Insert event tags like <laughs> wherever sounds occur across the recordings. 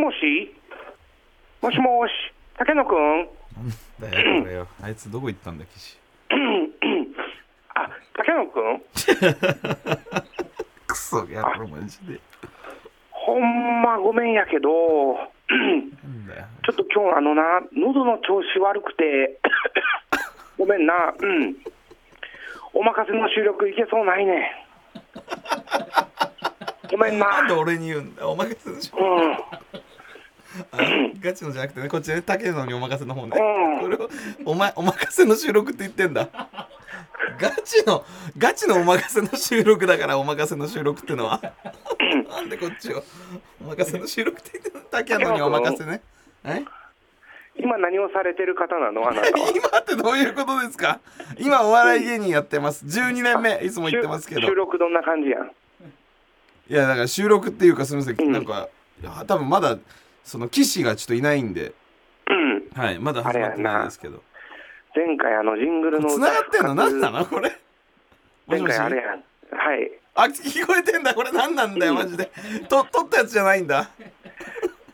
もしもしもし竹野くん。<laughs> だよこれよ。あいつどこ行ったんだ岸。<clears throat> あ竹野くん？<laughs> クソやろマジで。ほんまごめんやけどちょっと今日あのな喉の調子悪くて <laughs> ごめんな。うん。お任せの収録いけそうないね。ごめんな。なんで俺に言うんだお任せでしょうん。あガチのじゃなくてねこっちね竹野にお任せの方ね。うん。これをお前お任せの収録って言ってんだ。ガチのガチのお任せの収録だからお任せの収録ってのは。なんでこっちをお任せの収録って言ってんの？竹野にお任せね。え？今何をされてる方なの？あなたは。今ってどういうことですか？今お笑い芸人やってます。12年目いつも言ってますけど。収収録どんな感じやん？いやだから収録っていうかすみません、うん。なんか多分まだその騎がちょっといないんで。うん。はいまだ始まってないですけど。前回あのジングルの繋がってんの何なのこれ？も前回あれやん。はい。あ聞こえてんだ。これ何なんだよマジで。と撮ったやつじゃないんだ。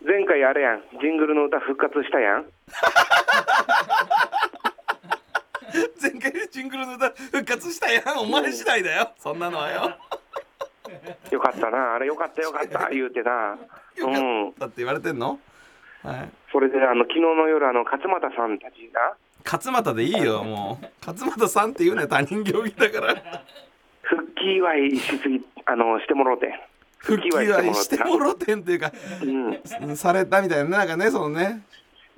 前回あれやん。ジングルの歌復活したやん。<laughs> 前回ジングルの歌復活したやん。お前次第だよ。そんなのはよ <laughs> よかったな。あれよかったよかった。言うてな。ようん。かって言われてんの？はい。それであの昨日の夜あの勝俣さんたちが。勝俣でいいよ <laughs> もう。勝俣さんって言うね他人行儀だから。復帰祝いしすぎあのしてもろうて復帰祝いしてもろてんっていうかうん。されたみたいななんかねそのね。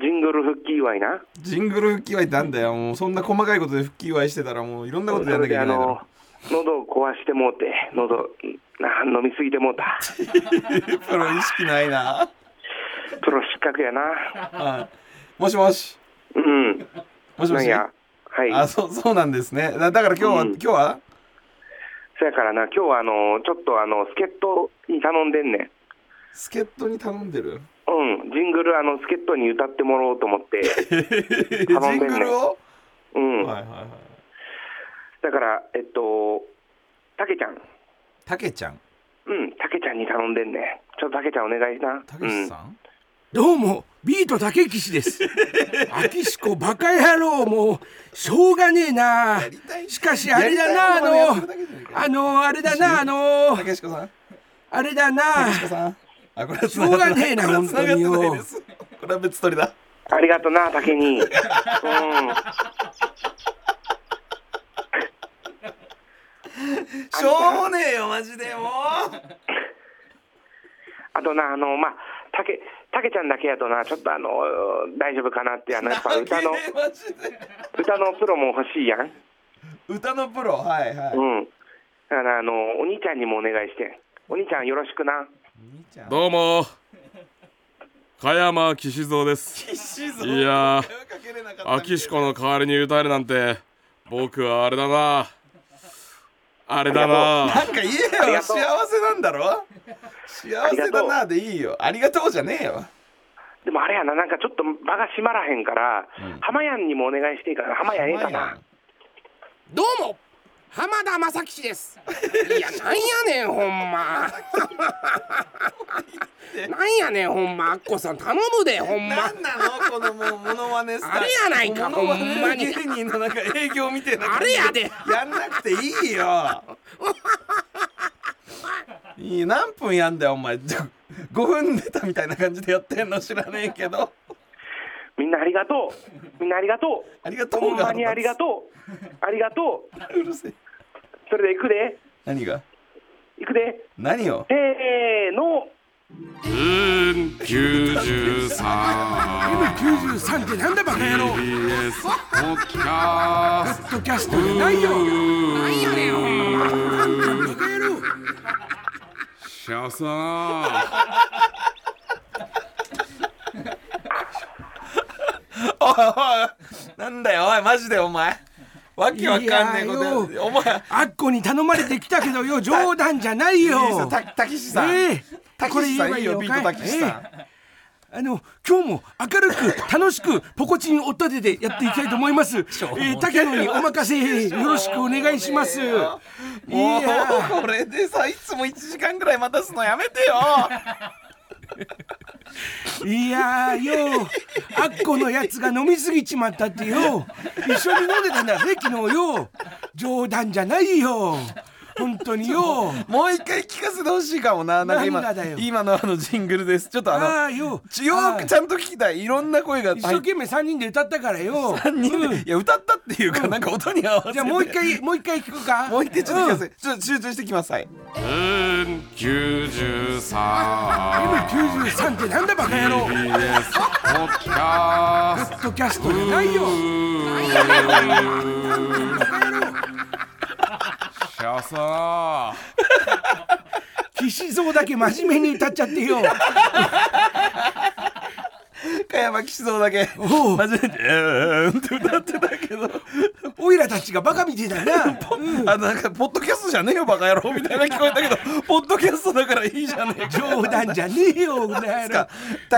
ジングル復帰祝いな。ジングル復帰祝いってなんだよ。もうそんな細かいことで復帰祝いしてたらもういろんなことでやんなきゃいけないだろ喉を壊してもうて喉な飲みすぎてもうた。<laughs> プロ意識ないな。プロ失格やな。はい。もしもし。うん。もしもし？はい。あそうそうなんですね。だだから今日は、うん。今日は？そやからな今日はあのちょっとあの助っ人に頼んでんねん。助っ人に頼んでる？うん、ジングルあの助っ人に歌ってもらおうと思って、<laughs> ジングルを、うん、はいはいはいだから、えっと、たけちゃん、たけちゃん。うん、たけちゃんに頼んでんね。ん。ちょっとたけちゃんお願いしな。たけしさん、どうもビートたけきしです。あきしこバカ野郎もうしょうがねえな。しかしあれだなあのあのあれだなあのたけしこさん？あれだな。たけしこさん？あこれはしょうがねえな本当によ。これは別撮りだ。ありがとな、たけに。<laughs> うん。しょうもねえよマジでもう。<laughs> あとな、あの、まあ、たけ、たけちゃんだけやとな、ちょっとあの、大丈夫かなって、あの、やっぱ歌の、歌のプロも欲しいやん。歌のプロはいはい、うん。だから、あの、お兄ちゃんにもお願いして。お兄ちゃんよろしくな。兄ちゃん。どうも。加山岸蔵です。岸蔵。いやー。声かけれなかったアキシコの代わりに歌えるなんて僕はあれだなあれだな。なんか言えよ。幸せなんだろ？幸せだな。でいいよ。ありがとうじゃねえよ。でもあれやな、なんかちょっと場が閉まらへんから、浜やんにもお願いしていいかな。浜やんええかな。どうも浜田雅吉です。いやなんやねんほんま。なんやねん <laughs> ほんま。アッコさん頼むでほんま。なんなの？このもうモノマネあれやないかほんまに。ネ芸人のなんか営業みたいなあれやで。やんなくていいよ。いい何分やんだよお前。<laughs> 5分出たみたいな感じでやってんの知らねえけどみんなありがとう。みんなありがとう。ありがとうんほまにありがとう。<laughs> ありがとう。うるせえそれで行くで。何が？行くで。何を？せーの。うん93 93ってなんだバカ野郎 TBS ポッキャスポッドキャストじゃないよなんやねんほんまバカ野郎幸せだなおいおいなんだよおいマジでお前。わけわかんねえことや。いやお前。アッコに頼まれてきたけどよ冗談じゃないよ。たたけしさん、ええ。たけしさんいいよビートたけしさん、あの今日も明るく楽しくポコチン追っ立ててやっていきたいと思います。<laughs> えー、竹野にお任せよろしくお願いします。いもうやこれでさいつも1時間ぐらい待たすのやめてよ <laughs> いやーよあっこのやつが飲みすぎちまったってよ一緒に飲んでたんだぜ昨日よ冗談じゃないよ本当によ。もう一回聞かせてほしいかもな。なんか今何がだよ。今のあのジングルです。ちょっとあのああよ。ちよーくちゃんと聞きたい。いろんな声が。一生懸命3人で歌ったからよ。3人で、うん。いや歌ったっていうか、なんか音に合わせて。じゃあもう一回もう一回聞くか。もう一回ちょっと聞かせて、ちょっと集中してきますはい。うん93 M93 ってなんだバカ野郎。TBS ポッキャポスッドキャストじゃないよキャスタ岸蔵だけ真面目に歌っちゃってよ。加山騎士像だけ。おう。初めて「うーん」って歌ってたけど。おいらたちがバカみてえだな。<laughs> あのなんかポッドキャストじゃねえよバカ野郎みたいな聞こえたけどポッドキャストだからいいじゃねえか。冗談じゃねえよこの野た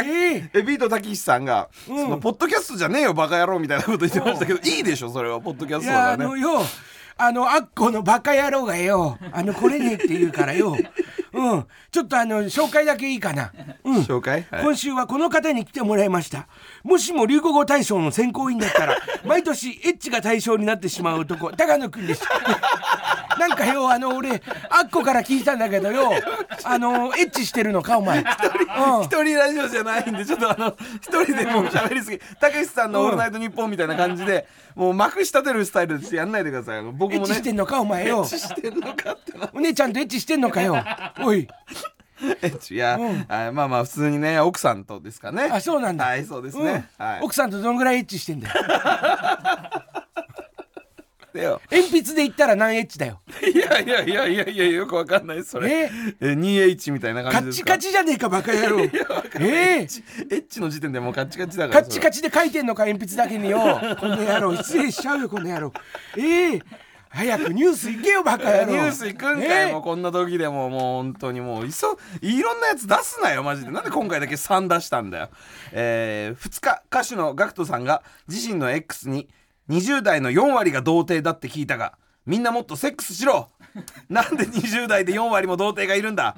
ええ。ビートたけしさんが、そのポッドキャストじゃねえよバカ野郎みたいなこと言ってましたけどいいでしょそれはポッドキャスいやあトだからね。のよあのあっこのバカ野郎がよ。あの来れねえって言うからよ。うん。ちょっとあの紹介だけいいかな。うん。紹介、はい。今週はこの方に来てもらいました。もしも流行語大賞の選考委員だったら <laughs> 毎年エッチが対象になってしまう男高野くんです。なんかよあの俺あっこから聞いたんだけどよ。あのエッチしてるのかお前。<laughs> うん。一人ラジオじゃないんでちょっとあの一人でもう喋りすぎ。たけしさんの「オールナイトニッポン」みたいな感じでもうまくし立てるスタイルでやんないでください。僕もね。エッチしてんのかお前よ。してんのかってなお姉ちゃんとエッチしてんのかよおい。エッチいや、あまあまあ普通にね奥さんとですかね。あそうなんだ。はいそうですね、うん。はい。奥さんとどんぐらいエッチしてんだよ。<laughs> でよ。鉛筆で言ったら何エッチだよ。<laughs> いやいやいやいやいやよくわかんないそれ。え？え 2H みたいなカッ感じですか？チカチじゃねえかバカ野郎。<laughs> えエッチエッチの時点でもうカッチカチだから。カッチカチで書いてんのか鉛筆だけによこの野郎失礼しちゃうよこの野郎ええ早くニュース行けよバカ野郎。ニュース行くんかい、え？えもうこんな時でももう本当にもういそいろんなやつ出すなよマジで。なんで今回だけ3出したんだよ。えー、2日歌手の GACKT さんが自身の X に20代の4割が童貞だって聞いたがみんなもっとセックスしろ。<laughs> なんで20代で4割も童貞がいるんだ。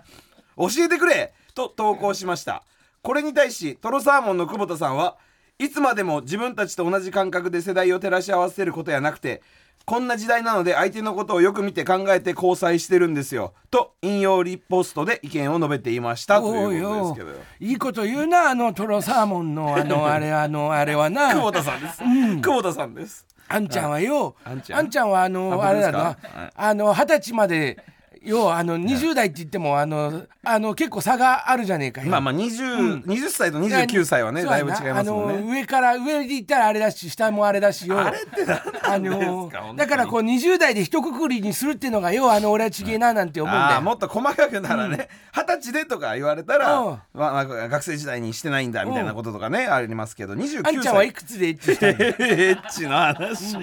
教えてくれと投稿しました。これに対しトロサーモンの久保田さんはいつまでも自分たちと同じ感覚で世代を照らし合わせることやなくてこんな時代なので相手のことをよく見て考えて交際してるんですよ。と引用リポストで意見を述べていました。ということよですけど。よいいこと言うなあのトロサーモンの <laughs> あのあれあのあれはな。久保田さんです、久保田さんです。あんちゃんはよ、あんちゃん。あんちゃんはあのああれだな。はい。あの二十歳までよあの20代って言ってもあのあの結構差があるじゃねえかよまあまあ 20,、20歳と29歳はねだいぶ違いますもんあのね上から上で言ったらあれだし下もあれだしよ。あれって何あなんですのかだからこう20代で一括りにするっていうのがよあの俺はちげえななんて思うんだよ。ああもっと細かくならね二十、歳でとか言われたら、うん。まあ、まあ学生時代にしてないんだみたいなこととかね、ありますけど29歳。あんちゃんはいくつでエッチしたの？<laughs> エッチの話、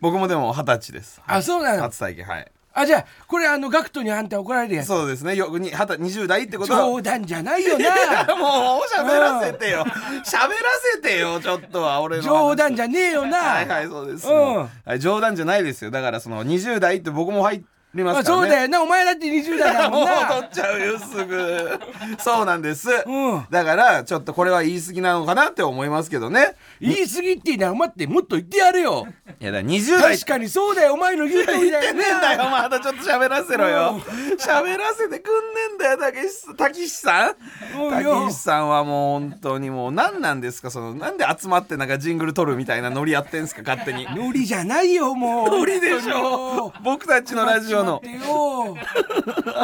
僕もでも二十歳です。あそうなの。初体験はいあじゃあこれあのガクトにあんた怒られるやつ。そうですね。よに二十20代ってことは。冗談じゃないよな。<laughs> もう喋らせてよ。喋らせてよちょっとは俺の話。冗談じゃねえよな。はいはいそうです、うん。はい、冗談じゃないですよ。だからその20代って僕も入りますあからね。そうだよなお前だって20代だも <laughs> もうんな取っちゃうよすぐ。そうなんです、うん。だからちょっとこれは言い過ぎなのかなって思いますけどね。言い過ぎって言うなら待ってもっと言ってやれよ。いやだから20代。確かにそうだよお前の言う通りだよ言ってね。えんだなよまだちょっと喋らせろよ。喋らせてくんねえんだよたけしたけしさん？たけしさんはもう本当にもう何なんですか？そのなんで集まってなんかジングル撮るみたいなノリやってんすか勝手に。ノリじゃないよもう。ノリでしょ。僕たちのラジオの。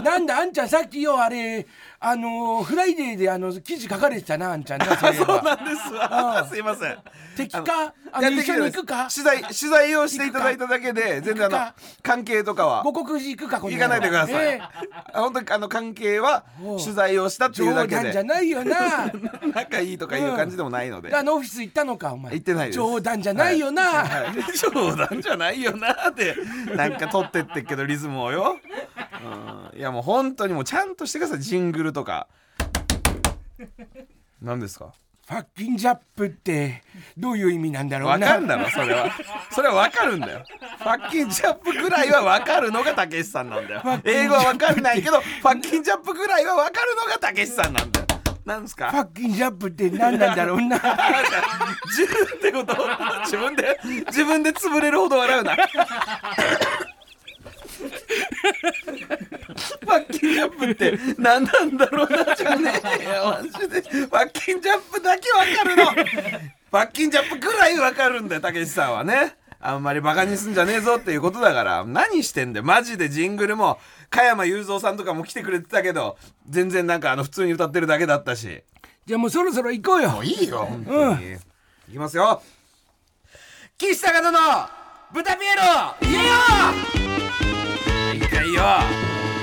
なんだあんちゃんさっきよあれあのフライデーであの記事書かれてたなあんちゃんなそういえ <laughs> そうばなんですわ。すいません。敵か？あやの一緒に行くか？取材取材をしていただいただけで全然あの関係とかは。五国寺行くか行かないでください、えあ本当にあの関係は取材をしたっていう冗だけで。談じゃないよな。<laughs> 仲いいとかいう感じでもないので、あのオフィス行ったのかお前。行ってないです。冗談じゃないよな、はい。冗談じゃないよなって。なんか取ってってっけどリズムをよ、うん、いやもう本当にもうちゃんとしてください。ジングルとか。何ですか？ファッキンジャップってどういう意味なんだろうな。わかんだろそれは。それはわかるんだよ。ファッキンジャップぐらいはわかるのがたけしさんなんだよ。英語はわかんないけどファッキンジャップぐらいはわかるのがたけしさんなんだよ。なんですか？ fucking Jap って何なんだろうな。自分ってこと？自分で自分で潰れるほど笑うな fucking Jap って何なんだろうなじゃねえよ。マジで。 fucking Jap だけわかるの。 fucking Jap くらいわかるんだよたけしさんはね。あんまりバカにすんじゃねえぞっていうことだから。何してんだよ。マジで。ジングルも加山雄三さんとかも来てくれてたけど全然なんかあの普通に歌ってるだけだったし。じゃあもうそろそろ行こうよ。もういいよ本当に、いきますよ。岸高野の豚ピエロ言えよ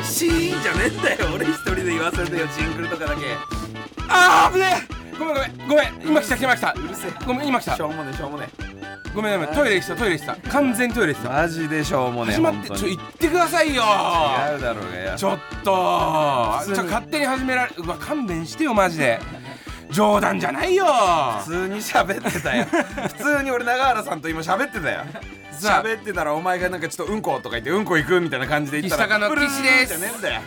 シーンじゃねえんだよ。俺一人で言わせてよ。ジングルとかだけ。あー危ねえ。ごめんごめん。ごめん。今来た来ました。うるせえ。ごめん今来た。しょうもねえしょうもねごめんごめんトイレしたトイレした。完全にトイレした。えマジでしょうもねえ始まってちょ言ってくださいよ。違うだろうがよ。ちょっと。ちょ勝手に始められうわ勘弁してよマジで冗談じゃないよ。普通に喋ってたよ <laughs> 普通に俺永原さんと今喋ってたよ <laughs> さあ。喋ってたらお前がなんかちょっとうんことか言ってうんこ行くみたいな感じで言ったら岸高野プルー岸です。じゃねえんだよ。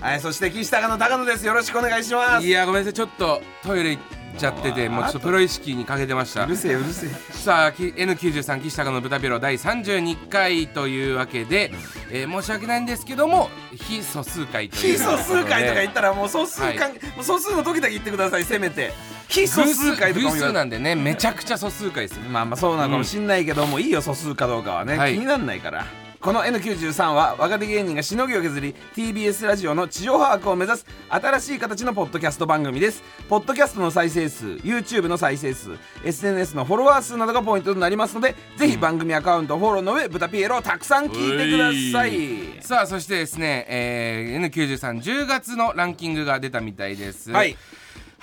はいそして岸高野高野です。よろしくお願いします。いやごめんなさい。ちょっとトイレちゃっててもうちょっとプロ意識に欠けてました。うるせえうるせえ。さあき N93 岸高の豚ベロ第32回というわけで、えー申し訳ないんですけども非素数回という非素数回とか言っったらもう素数はい。もう素数の時だけ言ってくださいせめて。非素偶数数回とかも偶数なんでねめちゃくちゃ素数回ですよ。まあまあそうなのかもしんないけど、もういいよ素数かどうかはね、はい。気になんないからこの N93 は若手芸人がしのぎを削り TBS ラジオの地上波枠を目指す新しい形のポッドキャスト番組です。ポッドキャストの再生数 YouTube の再生数 SNS のフォロワー数などがポイントとなりますのでぜひ番組アカウントフォローの上豚ピエロをたくさん聞いてください。さあそしてですね、えー、N930 月のランキングが出たみたいです。はい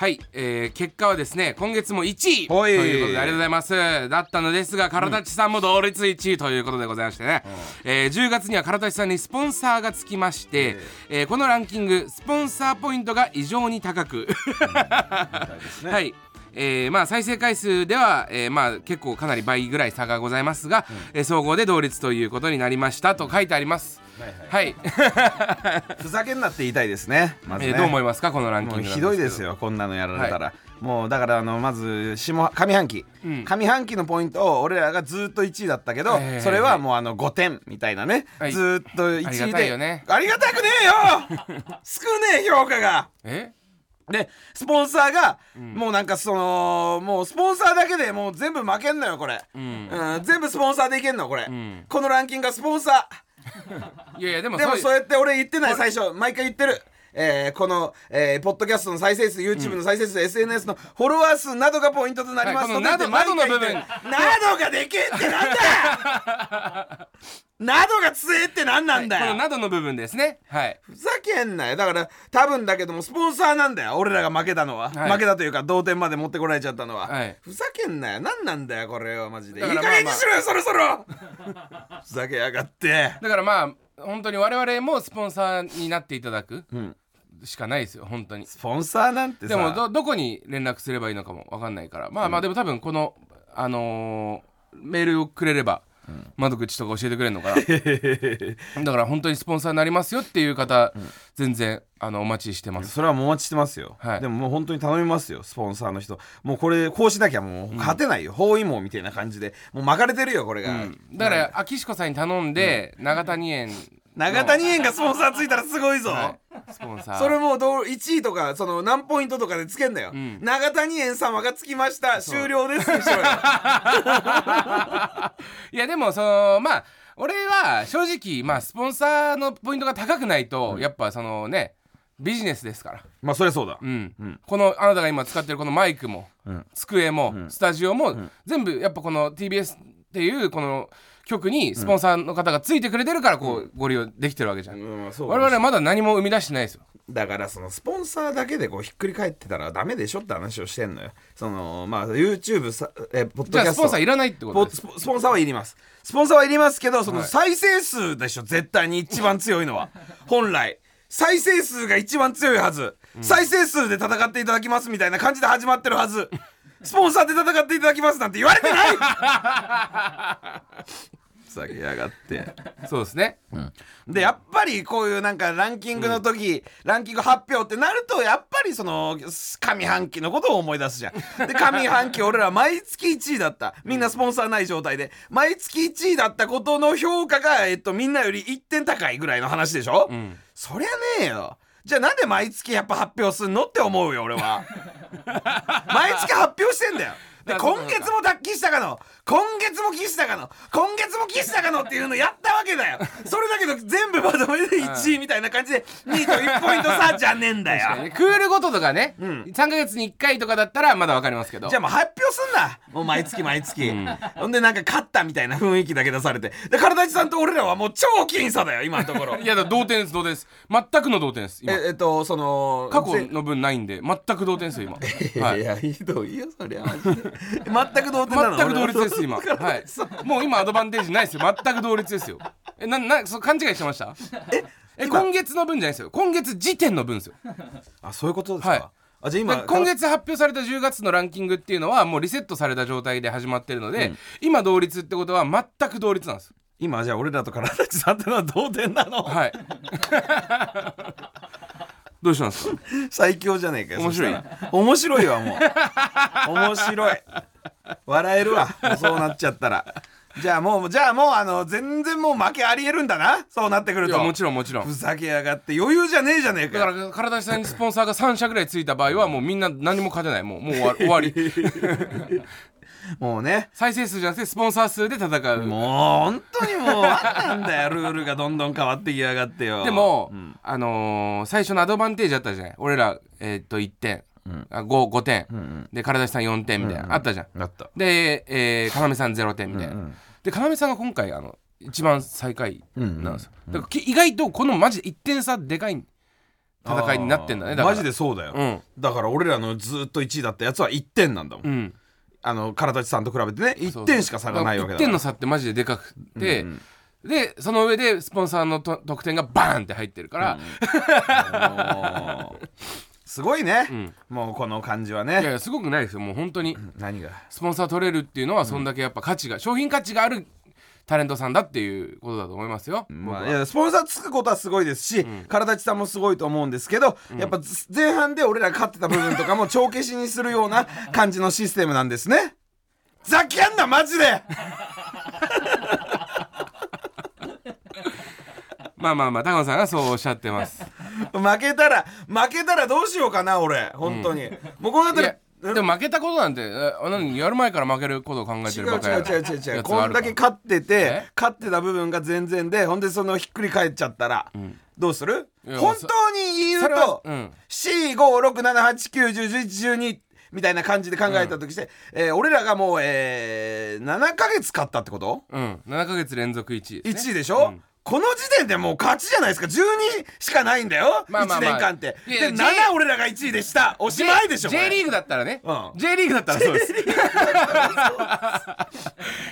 はい、えー、結果はですね今月も1位とほい。いうことでありがとうございます。だったのですが唐立さんも同率1位ということでございましてね、えー10月には唐立さんにスポンサーがつきまして、えー。このランキングスポンサーポイントが異常に高く。<laughs> はい。えーまあ、再生回数では、えーまあ、結構かなり倍ぐらい差がございますが、えー総合で同率ということになりましたと書いてあります。はい、ふざけんなって言いたいですねまずね、えーどう思いますかこのランキングひどいですよこんなのやられたら、もうだからあのまず下上半期、うん。上半期のポイントを俺らがずっと1位だったけど、はいはい。はいそれはもうあの5点みたいなね、はい。ずっと1位で。ありがたいよね。ありがたくねえよ。<laughs> 少ねえ評価が。え？でスポンサーが、もうなんかそのもうスポンサーだけでもう全部負けんのよこれ、うん。うん全部スポンサーでいけんのこれ、ん。このランキングがスポンサいやいやでもでもそうやって俺言ってない最初。毎回言ってる。えーこの、えーポッドキャストの再生数 YouTube の再生数、SNS のフォロワー数などがポイントとなりますので、はいなどの部分。などがでけえってなんだ <laughs> などが強えってなんなんだよ、このなどの部分ですね。はい。ふざけんなよ！だから多分だけどもスポンサーなんだよ俺らが負けたのは、はい。負けたというか同点まで持ってこられちゃったのは、はい。ふざけんなよ！何なんだよこれはマジで。いい加減にしろよそろそろ！ふざけやがって。だからまあ本当に我々もスポンサーになっていただく。んしかないですよ本当に。スポンサーなんてさ。でもどどこに連絡すればいいのかも分かんないから。まあまあでも多分このあのーメールをくれれば窓口とか教えてくれるのかな。<laughs> だから本当にスポンサーになりますよっていう方、全然あのお待ちしてます。それはもうお待ちしてますよ、はい。でももう本当に頼みますよスポンサーの人。もうこれこうしなきゃもう勝てないよ、包囲網みたいな感じで。もう巻かれてるよこれが、だからあきしこさんに頼んで、永谷園の長谷園がスポンサーついたらすごいぞ、はい。スポンサー。それもうどう1位とかその何ポイントとかでつけんだよ、ん。長谷園様がつきました。終了です。にしろよいやでもそのまあ俺は正直まあスポンサーのポイントが高くないと、やっぱそのねビジネスですから。まあそりゃそうだ、うん、このあなたが今使ってるこのマイクも、ん。机も、スタジオも、全部やっぱこの TBS っていうこの局にスポンサーの方がついてくれてるからこう、ご利用できてるわけじゃん、うんまあそう我々はまだ何も生み出してないですよ。だからそのスポンサーだけでこうひっくり返ってたらダメでしょって話をしてんのよ。そのまあ YouTube さえポッドキじゃあャストスポンサーいらないってことポですスポスポンサーはいります。スポンサーはいりますけどそのはい。再生数でしょ絶対に一番強いのは。本来。再生数が一番強いはず、再生数で戦っていただきますみたいな感じで始まってるはずスポンサーで戦っていただきますなんて言われてない。ふざけやがって。そうですね。でやっぱりこういうなんかランキングの時、ランキング発表ってなるとやっぱりその上半期のことを思い出すじゃん。で上半期俺ら毎月1位だった。みんなスポンサーない状態で。毎月1位だったことの評価が、えっと、みんなより1点高いぐらいの話でしょ、ん。そりゃねえよじゃあなんで毎月やっぱ発表すんのって思うよ俺は。<laughs> 毎月発表してんだよで今月もだ岸高野今月も岸高野今月も岸高野っていうのやったわけだよ。それだけど全部まとめて1位みたいな感じで2位と1ポイント差じゃねえんだよ。クールごととかね、ん。3ヶ月に1回とかだったらまだわかりますけど。じゃあもう発表すんな。もう毎月毎月、ほんでなんか勝ったみたいな雰囲気だけ出されて。で体地さんと俺らはもう超僅差だよ今のところ。<laughs> いやだ同点です同点です。全くの同点です今。ええっとその過去の分ないんで全く同点ですよ今、<laughs> はいいやひどいよそりゃマジで <laughs> 全く同点なの？全く同率です今。はい。もう今アドバンテージないですよ。全く同率ですよ。えななそう勘違いしてました？ええ今？今月の分じゃないですよ。今月時点の分ですよ。あそういうことですか、はい。あじゃあ今で今月発表された10月のランキングっていうのはもうリセットされた状態で始まってるので、今同率ってことは全く同率なんです。今じゃあ俺らと体地さんってのは同点なの？はい <laughs> どうしたんですか？<laughs> 最強じゃねえかよ面白い？そしたら。面白いわもう。面白い。笑えるわもうそうなっちゃったら。じゃあもうじゃあもうあの全然もう負けありえるんだなそうなってくると。もちろんもちろん。ふざけやがって。余裕じゃねえじゃねえかよ。だから体さんにスポンサーが3社ぐらいついた場合はもうみんな何も勝てない。もうもう終わ終わり <laughs> もうね。再生数じゃなくてスポンサー数で戦う。もう本当にもうなんだよ。ルールがどんどん変わってきやがってよ。でも、うん。あのー最初のアドバンテージあったじゃない？俺ら、えーっと1点、あ 5, 5点、んで体さん4点みたいな、あったじゃん。なった。で、えー、要さん0点みたいな、で要さんが今回あの一番最下位なんですよ、だからき意外とこのマジで1点差でかい戦いになってんだね。だから。マジでそうだよ、うん。だから俺らのずっと1位だったやつは1点なんだもん、うんあの体地さんと比べてねそう1点しか差がないわけだ1から。点の差ってマジででかくて、でその上でスポンサーのと得点がバーンって入ってるから、もうすごいね、もうこの感じはいねやいやすごくないですよ。もう本当に。何が？スポンサー取れるっていうのはそんだけやっぱ価値が、商品価値があるタレントさんだっていうことだと思いますよ、僕まあ、は。いやスポンサーつくことはすごいですし、体地さんもすごいと思うんですけど、やっぱず前半で俺ら勝ってた部分とかも帳消しにするような <laughs> 感じのシステムなんですね。ざけんなマジで！<laughs> まあまあまあ高野さんがそうおっしゃってます。負けたら負けたらどうしようかな俺。本当に、もうこうなったいやらでも負けたことなんてえあ何やる前から負けることを考えてるばかり違う違う違う違うこんだけか勝っててえ勝ってた部分が全然でほんでそのひっくり返っちゃったら、どうする？本当に言うと、うん。C56789101112 みたいな感じで考えた時して、えー俺らがもう、えー7ヶ月勝ったってこと？うん。7ヶ月連続1位です、1ね、位でしょ、うんこの時点でもう勝ちじゃないですか。12しかないんだよ、まあまあまあ。1年間って。いやで J 7俺らが1位でした。おしまいでしょ J, これ。J リーグだったらね、うん。J リーグだったらそうです。<laughs>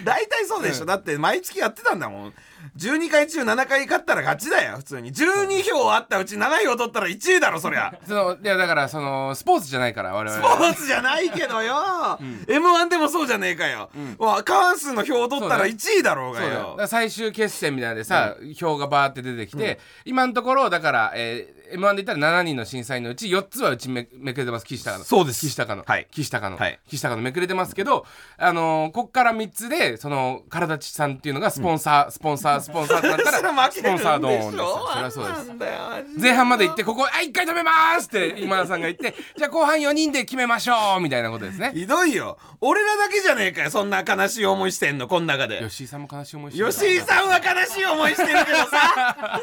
大体そうでしょ、だって毎月やってたんだもん12回中7回勝ったら勝ちだよ普通に。12票あったうち7票取ったら1位だろそりゃ。そのいやだからそのスポーツじゃないから我ス々ポーツじゃないけどよ、m 1でもそうじゃねえかよ、もう過半数の票を取ったら1位だろうがよ。最終決戦みたいでさ、票がバーって出てきて、今のところだから、えー、m 1で言ったら7人の審査員のうち4つはうちめめくれてます。岸高のそうです。岸高の、はい。岸高の、はい。岸高のめくれてますけど、あのーこっから3つでその体ちさんっていうのがスポンサー、スポンサースポンサーってなったら <laughs> スポンサードーンですよ。それはそうです。前半まで行ってここあ一回止めますって今田さんが言ってじゃあ後半4人で決めましょうみたいなことですね。ひどいよ。俺らだけじゃねえかよそんな悲しい思いしてんのこん中で。吉井さんも悲しい思いしてる吉井さんは悲しい思いしてるけどさ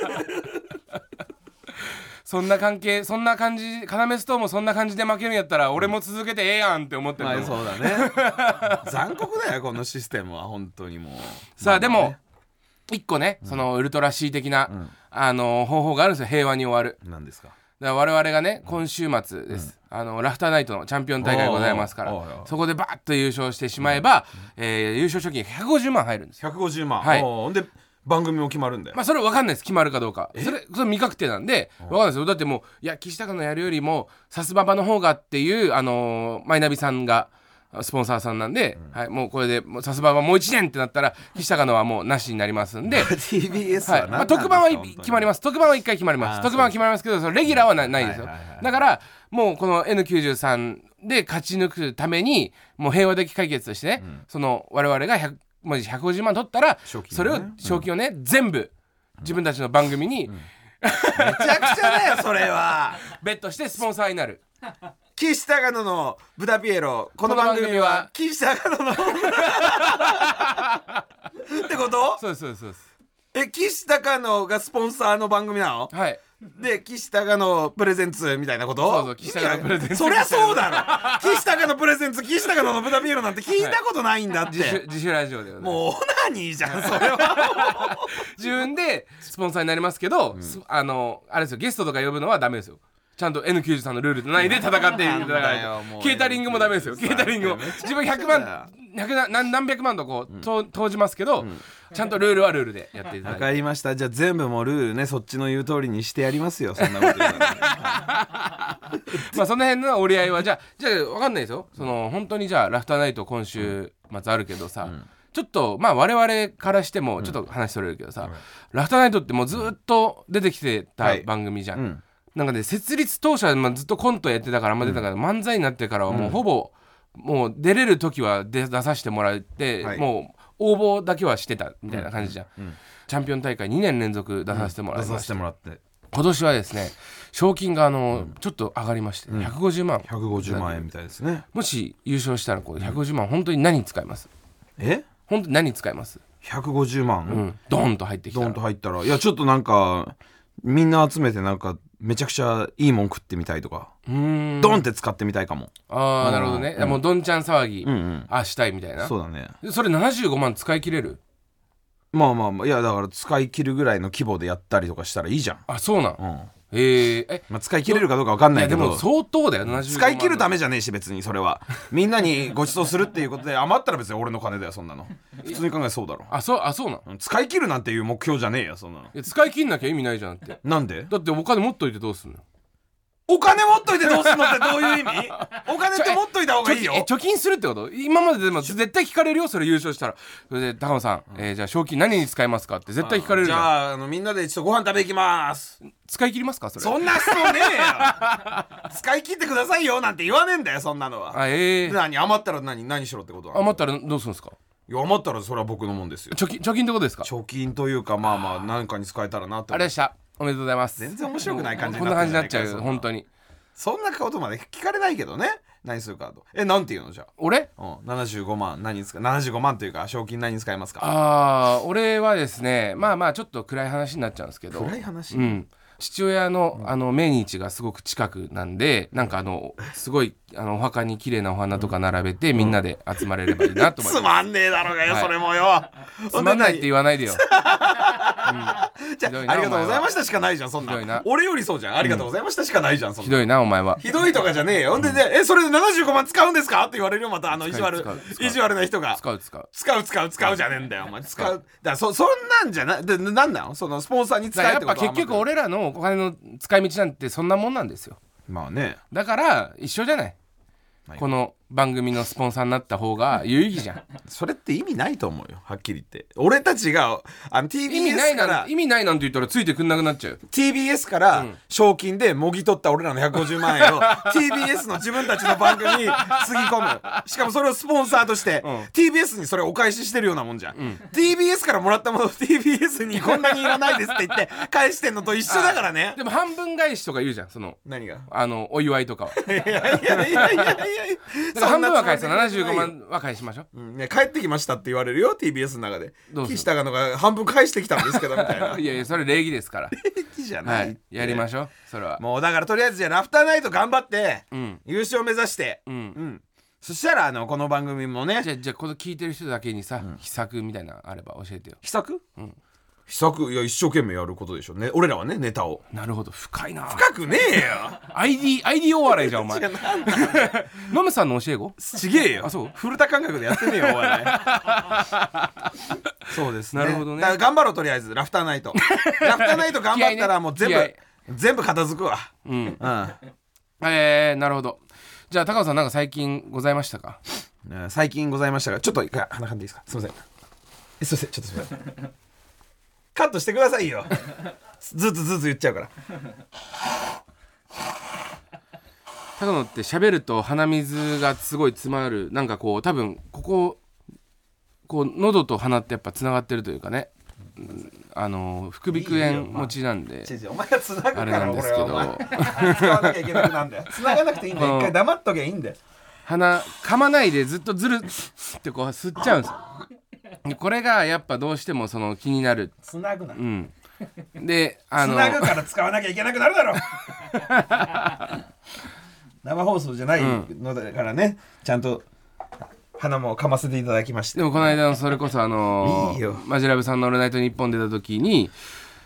そんな関係そんな感じ要ストーンもそんな感じで負けるんやったら俺も続けてええやんって思ってるまのあそうだね残酷だよこのシステムは本当にもうさあでも一個ね、そのウルトラ C 的な、あの方法があるんですよ平和に終わる何ですかだから我々がね今週末です、あのラフターナイトのチャンピオン大会ございますからそこでバーッと優勝してしまえば、えー優勝賞金150万入るんですよ150万、はいおうほんで番組も決まるんだよ、まあそれ分かんないです。決まるかどうか。それそれ未確定なんで分かんないです。よだってもういや岸高のやるよりもさすばばの方がっていうあのーマイナビさんがスポンサーさんなんで、はい、もうこれでもうさすばはもう1年ってなったら岸高野はもうなしになりますんで。<laughs> TBS はい。まあ、特番は決まります。す特番は1回決まりまあーす特番は決まりますけどそのレギュラーはなないですよ、はいはいはいだからもうこの N93 で勝ち抜くためにもう平和的解決としてね、その我々が100もし150万取ったら、それを賞金をね、全部自分たちの番組に <laughs> めちゃくちゃだよそれは。ベットしてスポンサーになる。岸高野のブダピエロこの番組は。岸高野の。<laughs> ってこと？そうですそうですそうです。え岸高野がスポンサーの番組なの？はいで岸高野プレゼンツみたいなこと？そうそう岸高野プレゼンツそりゃそうだろ。<laughs> 岸高野プレゼンツ岸高野のブダピエロなんて聞いたことないんだって、自主自主ラジオでもうオナニーじゃん <laughs> それは自分でスポンサーになりますけど、すあのあれですよゲストとか呼ぶのはダメですよ。ちゃんと N93 のルール内で戦っていただかないとケータリングもダメですよ。ケータリングも。自分100万100な何何百万とこう、と投じますけど、ちゃんとルールはルールでやっていただいて。わかりました。じゃあ全部もうルールねそっちの言う通りにしてやりますよそんなこと言うなら。<laughs> まあその辺の折り合いはじゃあじゃあ分かんないですよ。その本当にじゃあラフターナイト今週末あるけどさ、ちょっとまあ我々からしてもちょっと話それるけどさ、ラフターナイトってもうずっと出てきてたはい。番組じゃん、うん。なんかね設立当初はまあずっとコントやってたからあんま出たから、漫才になってからはもうほぼ、もう出れる時は出出させてもらって、はい。もう応募だけはしてたみたいな感じじゃん、チャンピオン大会2年連続出させてもらいまして、てもらって。今年はですね賞金があの、ちょっと上がりまして、150万。150万円みたいですね。もし優勝したらこう150万本当に何に使います？え？本当に何に使います？150万、うん。ドーンと入ってきたら。ドンと入ったら。いやちょっとなんかみんな集めてなんかめちゃくちゃいいもん食ってみたいとか、ドンって使ってみたいかも。ああなるほどね、もうどんちゃん騒ぎ、うんうん。あしたいみたいな。そうだね。それ75万使い切れる？まあまあまあ。いやだから使い切るぐらいの規模でやったりとかしたらいいじゃん、あそうなん、うんえー、えまあ、使い切れるかどうか分かんいないけど。やでも相当だよ75万使い切るためじゃねえし別にそれは。みんなにご馳走するっていうことで余ったら別に俺の金だよそんなの。普通に考えそうだろ。あそうあそうなんうん。使い切るなんていう目標じゃねえよそんなの。使い切んなきゃ意味ないじゃんって。なんで？だってお金持っといてどうすんのお金持っといてどうすんのってどういう意味？<laughs> お金って持っといた方がいいよ。貯金するってこと？今まででも絶対聞かれるよそれ優勝したら。それで高野さん、えーじゃあ賞金何に使いますかって絶対聞かれるじじゃんゃああのみんなで一度ご飯食べ行きます。使い切りますかそれ。そんな質問ねえよ。<laughs> 使い切ってくださいよなんて言わねえんだよそんなのは。あええ。何余ったら何何しろってこと余ったらどうするんですか？いや余ったらそれは僕のもんですよ。貯金貯金ってことですか？貯金というかまあまあ何かに使えたらなってあれでしたおめでとうございます。全然面白くない感じにこんな感じになっちゃう本当に。そんなことまで聞かれないけどね。何するかと。えなんて言うの？じゃ俺？あ、うん、75万何に使う？75万というか賞金何に使いますか？ああ俺はですねまあまあちょっと暗い話になっちゃうんですけど。暗い話？うん。父親のあの命日がすごく近くなんでなんかあのすごいあのお墓に綺麗なお花とか並べてみんなで集まれればいいなと思いつます。<laughs> まんねえだろうがよ、はい。それもよ。<laughs> つまんないって言わないでよ。<laughs> じゃあひどいなありがとうございましたしかないじゃんそんなひどいな。俺よりそうじゃん。ありがとうございましたしかないじゃんそんなひどいなお前は。ひどいとかじゃねえよ、ほんででえそれで75万使うんですかって言われるよまたあの意地悪使う使う。意地悪な人が。使う使う。使う使う使うじゃねえんだよお前。使う。だからそそんなんじゃない。でなんなのそのスポンサーに使だからえってことやっぱ結局俺らのお金の使い道なんてそんなもんなんですよ。まあね。だから一緒じゃないこの番組のスポンサーになった方が有意義じゃん。それって意味ないと思うよ。はっきり言って。俺たちがあの意味ない TBS かならん意味ないなんて言ったらついてくんなくなっちゃう。よ TBS から賞金でもぎ取った俺らの150万円を TBS の自分たちの番組につぎ込む。しかもそれをスポンサーとして、ん。TBS にそれをお返ししてるようなもんじゃん、TBS からもらったものを TBS にこんなにいらないですって言って返してんのと一緒だからね。でも半分返しとか言うじゃんその何が？あのお祝いとかは。<laughs> いやいやいやいやいやだから半分は返す75万は返しましょう。うん。ね、帰ってきましたって言われるよ TBS の中で。どうする岸高野が半分返してきたんですけどみたいな。<laughs> いやいやそれ礼儀ですから。いいじゃない、はい。やりましょうそれは。もうだからとりあえずじゃあラフターナイト頑張って、うん。優勝目指して、うん。うん。そしたらあのこの番組もね。じゃあじゃあこの聞いてる人だけにさ、秘策みたいなのあれば教えてよ。秘策、秘策いや一生懸命やることでしょね。俺らはねネタを。なるほど。深いな。深くねえよ。ID, ID お笑いじゃんお前。ノムさんの教え子？ちげえよ。あそう？古田感覚でやってねえよお笑い。そうですね。なるほどね。だから頑張ろうとりあえず。ラフターナイト。ラフターナイト頑張ったらもう全部、気合い全部片付くわ。うん。うん。えー、なるほど。じゃあ高尾さんなんか最近ございましたか？えー最近ございましたがちょっと一回鼻かんでいいですか？すいません。えすいません。ちょっとすいませんカットしてくださいよ。ずっとずっと言っちゃうから。高野って喋ると鼻水がすごい詰まる。なんかこう多分こここう喉と鼻ってやっぱつながってるというかね、うんあの副鼻腔炎持ちなんで。お前が繋ぐからあれなんですけど。使わなきゃいけなくなんだよ繋がなくていいんだよ。うん。一回黙っときゃいいんだよ。鼻噛まないでずっとずるってこう吸っちゃうんですよ。でこれがやっぱどうしてもその気になる。繋ぐな。うん。であの繋ぐから使わなきゃいけなくなるだろ。<laughs> 生放送じゃないのだからね、ちゃんと鼻もかませていただきまして。でもこの間のそれこそあのいいよ。マジラブさんの「オールナイトニッポン」出た時に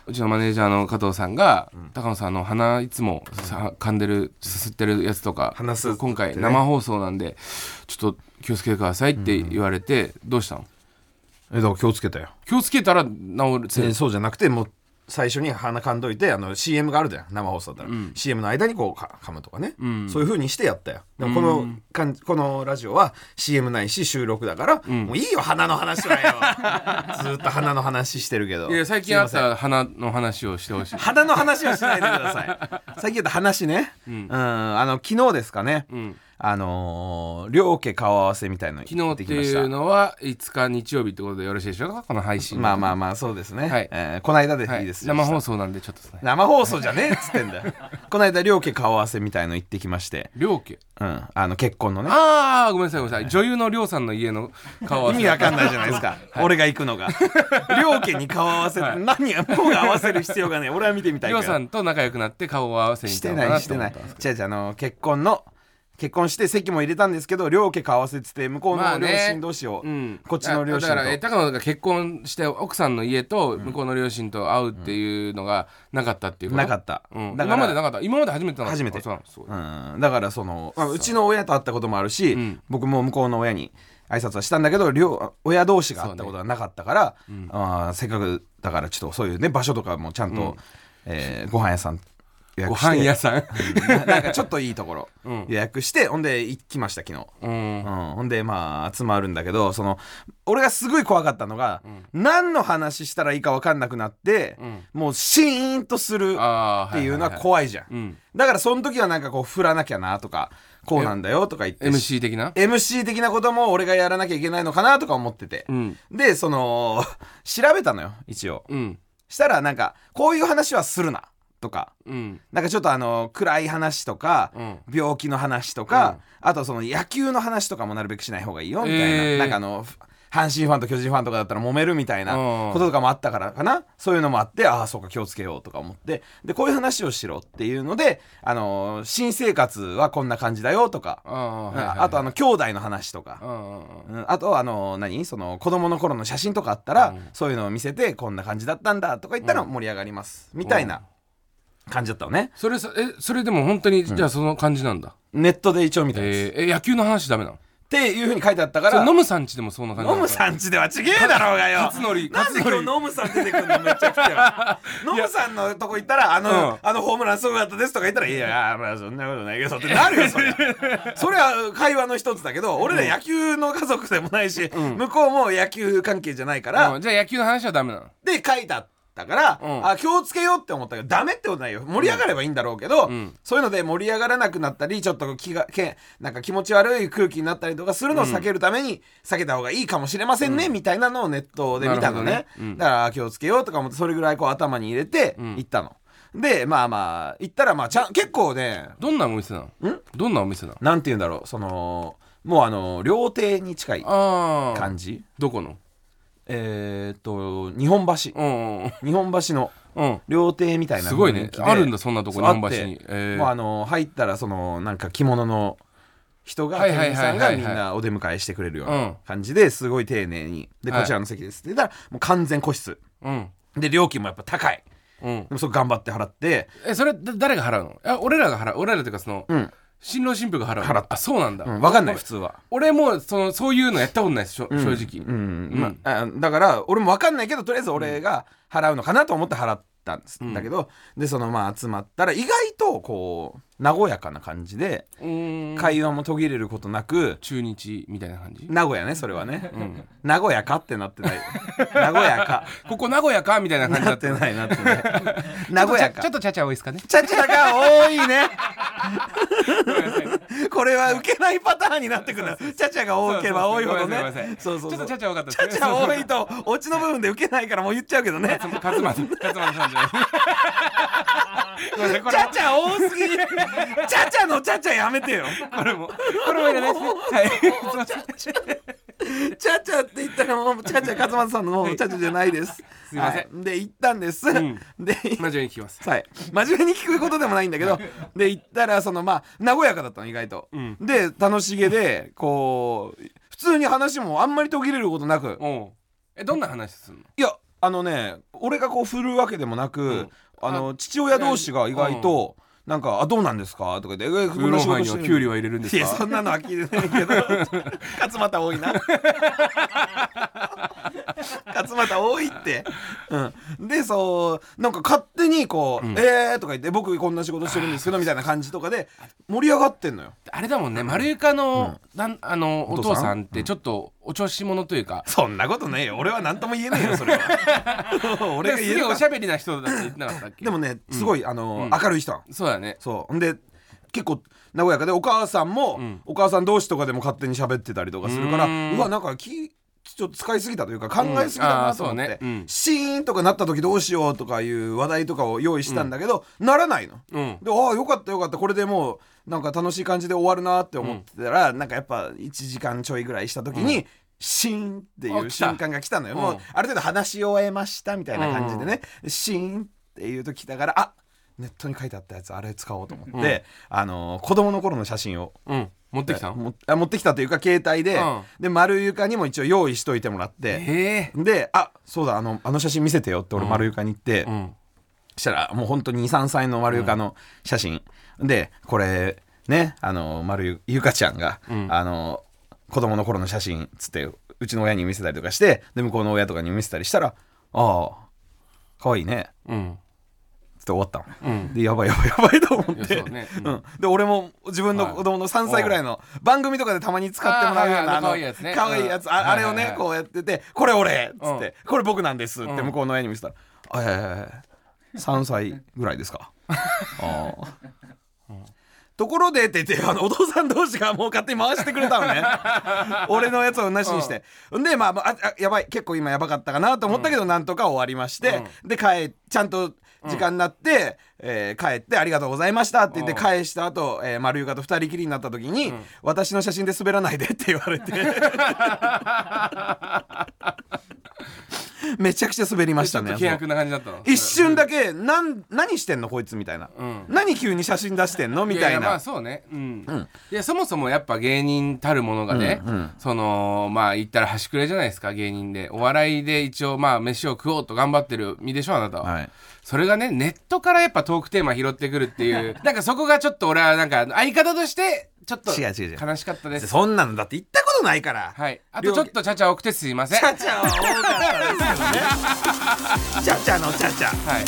うちのマネージャーの加藤さんが、高野さんあの鼻いつもさ噛んでるすすってるやつとか今回生放送なんでちょっと気をつけてくださいって言われて、どうしたの？えだから気をつけたよ。気をつけたら治るそうじゃなくてもう最初に鼻かんどいてあの CM があるじゃん。生放送だったら、CM の間にこうか噛むとかね、そういう風にしてやったよ。でもこのかん。このラジオは CM ないし収録だから、もういいよ鼻の話はよ。<laughs> ずっと鼻の話してるけど。いや最近あっすいません。た鼻の話をしてほしい。鼻の話はしないでください。最近言った話ね。うん、あの昨日ですかね、んあのー両家顔合わせみたいの昨日っていうのは5日日曜日ってことでよろしいでしょうか？この配信。まあまあまあそうですね、はい。えーこの間ではいいいです、生放送なんでちょっとね。生放送じゃねえっつってんだよ。<laughs> この間両家顔合わせみたいの行ってきまして。両家？うん。あの結婚のね。ああごめんなさいごめんなさい。女優の亮さんの家の顔合わせ。意味わかんないじゃないですか、<laughs> 俺が行くのが。両家に顔合わせって何が僕が合わせる必要がねえ。俺は見てみたいから。亮さんと仲良くなって顔を合わせに行したてなないしてないと思ったんですけ違う違うあの結婚の結婚して席も入れたんですけど両家顔合わせっつって向こうまあねの両親同士を、どうん。こっちの両親と。だからえ高野が結婚して奥さんの家と向こうの両親と会うっていうのがなかったっていうなかった、うん、今までなかった？今まで初めてなの？初めて。あそうううん、だからそのまあう。ちの親と会ったこともあるし、ん。僕も向こうの親に挨拶はしたんだけど両親同士が会ったことはなかったから、あーせっかくだからちょっとそういうね場所とかもちゃんと、えーご飯屋さん予ご約して。飯屋さん。ななんかちょっといいところ。うん。予約してほんで行きました昨日。うん。うん、ほんでまあ集まるんだけどその俺がすごい怖かったのが、何の話したらいいか分かんなくなって、ん。もうシーンとするあーっていうのははいはいはい。怖いじゃん、うん。だからその時はなんかこう振らなきゃなとかこうなんだよとか言って。MC 的な？MC 的なことも俺がやらなきゃいけないのかなとか思ってて、うん。でその <laughs> 調べたのよ一応。うん。したらなんかこういう話はするなとか。うん。なんかちょっとあの暗い話とか、うん。病気の話とか、あとその野球の話とかもなるべくしない方がいいよみたいな、えー。なんかあの阪神ファンと巨人ファンとかだったら揉めるみたいなうん。こととかもあったからかな。そういうのもあってああそうか気をつけようとか思って。でこういう話をしろっていうのであの新生活はこんな感じだよとか、あとあの兄弟の話とか。うんうんうん。うん。あとあの何？その子供の頃の写真とかあったら、そういうのを見せてこんな感じだったんだとか言ったら盛り上がります、みたいな感じだったのね。それさえそれでも本当にじゃあその感じなんだ。ネットで一応見たやつ、えーえ野球の話ダメなの？っていうふうに書いてあったからそれノムさんちでもそんな感じなのノムさんちではちげえだろうがよ。勝則。なんで今日ノムさん出てくるのめっちゃくちゃノムさんのとこ行ったらあの、うん。あのホームランすごかったですとか言ったらいやまあそんなことないけどってなるよそれそれは会話の一つだけど俺ら野球の家族でもないし、向こうも野球関係じゃないから、うん。じゃあ野球の話はダメなの？で書いてあったから、うん。あ気をつけようって思ったけどダメってことないよ。盛り上がればいいんだろうけど、ん。そういうので盛り上がらなくなったりちょっと気がけなんか気持ち悪い空気になったりとかするのを避けるために避けた方がいいかもしれませんね、みたいなのをネットで見たのね。ね。うん。だからあ気をつけようとか思ってそれぐらいこう頭に入れて行ったの、でまあまあ行ったらまあちゃん結構ねどんなお店なの？どんなお店なの？なんて言うんだろう。そのもうあの料亭に近い感じ？どこの？えー、っと日本橋。うんうん日本橋のうん。料亭みたいな。すごいね。あるんだそんなとこ日本橋に。えー。もうあの入ったらそのなんか着物の人がはいはい店はいはいはい。員さんがみんなお出迎えしてくれるよううんな感じですごい丁寧に。ではい。こちらの席です。って言ったらもう完全個室。うん。で料金もやっぱ高い。うん。でもそれ頑張って払って。えそれだ誰が払うの？あ俺らが払う。俺らというかそのうん新郎新婦が払う。の払った。あそうなんだ。うん分かんない。普通は。俺もそのそういうのやったことないです正直。うん。まあだから俺も分かんないけどとりあえず俺が払うのかなと思って払ったんです。だけどでそのまあ集まったら意外とこう和やかな感じで会話も途切れることなく中日みたいな感じ？名古屋ねそれはね、名古屋かってなってない。名古屋か。ここ名古屋かみたいな感じだなってないなってない。名古屋か。ちょっとちゃちゃ多いですかね？ちゃちゃが多いね。これは受けないパターンになってくるちゃちゃが多ければ多いほどね。そうそうちょっとちゃちゃ多かったちゃちゃ多いとオチの部分で受けないからもう言っちゃうけどね。勝俣勝俣さんじゃないごめんなさいこれもちゃちゃ多すぎちゃちゃのちゃちゃやめてよ。これも。これもいらないですね。はい。すいませんちゃちゃって言ったらもうちゃちゃ勝俣さんの方のちゃちゃじゃないです。すいません。で行ったんです、ん。で真面目に聞きます。はい、真面目に聞くことでもないんだけどで行ったらそのまあ和やかだったの意外と、ん。で楽しげでこう普通に話もあんまり途切れることなく。えどんな話すんの？いやあのね俺がこう振るわけでもなく、あの父親同士が意外と、なんか「あどうなんですか?」とか言って「えこウーロンハイにはるキュウリは入れるんですいやそかんなのは聞いてないけど <laughs> 勝俣多いな <laughs> <laughs> 勝俣多いって、うん、でそうなんか勝手にこう「えー」とか言って「僕こんな仕事してるんですけど」みたいな感じとかで盛り上がってんのよ。あれだもんね。丸床のなんあのお父さん？ってちょっとお調子者というか。そんなことねえよ。俺は何とも言えないよ <laughs> それは。<laughs> 俺がす言えるか。げえおしゃべりな人だって言ってなかったっけ？でもねすごい、あのうん。明るい人。そうだね。そう。で結構和やかでお母さんも、ん。お母さん同士とかでも勝手に喋ってたりとかするからううんわなんかきちょっと使いすぎたというか考えすぎだなと思って、うんね。うん。シーンとかなった時どうしようとかいう話題とかを用意したんだけど、ならないの。うん。でああよかったよかった。これでもうなんか楽しい感じで終わるなって思ってたら、なんかやっぱ1時間ちょいぐらいした時に、シーンっていう瞬間が来たのよ、うんもうある程度話し終えましたみたいな感じでね、シーンっていう時来たからあネットに書いてあったやつあれ使おうと思って、あのー子供の頃の写真を。うん。持ってきたの？もあ持ってきたというか携帯で、うん。で丸床にも一応用意しといてもらって、であそうだあのあの写真見せてよって俺丸床に行って、うん。したらもう本当に23歳の丸床の写真、でこれねあの丸ゆゆかちゃんが、ん。あの子供の頃の写真つってうちの親に見せたりとかしてで向こうの親とかに見せたりしたら「ああ可愛いね」うん。つって終わったの、うん。でやばいやばいやばいと思って。いやそうね。うん。うん、で俺も自分の子供の3歳ぐらいの番組とかでたまに使ってもらうようなあいはい可愛いやつね。可愛いやつ。うん。ああれをはいはい。はいねこうやってて「これ俺!」っつって。うん「これ僕なんです」ってうん。向こうの親に見せたら「あいやいやいや3歳ぐらいですか」<laughs> あー。ところでって言ってあのお父さん同士がもう勝手に回してくれたのね。<laughs> 俺のやつをなしにして、でまあまああやばい結構今やばかったかなと思ったけど、なんとか終わりまして、で帰ちゃんと時間になって、えー帰って「ありがとうございました」って言ってうん。返した後、えー丸床と二人きりになった時に、私の写真で滑らないで」って言われて <laughs> <laughs> めちゃくちゃ滑りましたね険悪な感じだったの。一瞬だけなん何してんのこいつみたいな、うん。何急に写真出してんのみたいな。ややまあそうね。うん、いやそもそもやっぱ芸人たるものがね、うんうん。そのまあ言ったら端くれじゃないですか芸人で。お笑いで一応まあ飯を食おうと頑張ってる身でしょあなたは、はい。それがねネットからやっぱトークテーマ拾ってくるっていう。<laughs> なんかそこがちょっと俺はなんか相方としてちょっと違う違う違う。悲しかったです。そんなのだって行ったことないから。はい。あとちょっとちゃちゃ多くてすいません。チャチャは多かったですよね。チャチャのチャチャはい。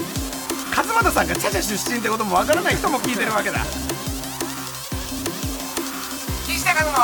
勝俣さんがチャチャ出身ってこともわからない人も聞いてるわけだ。岸高野の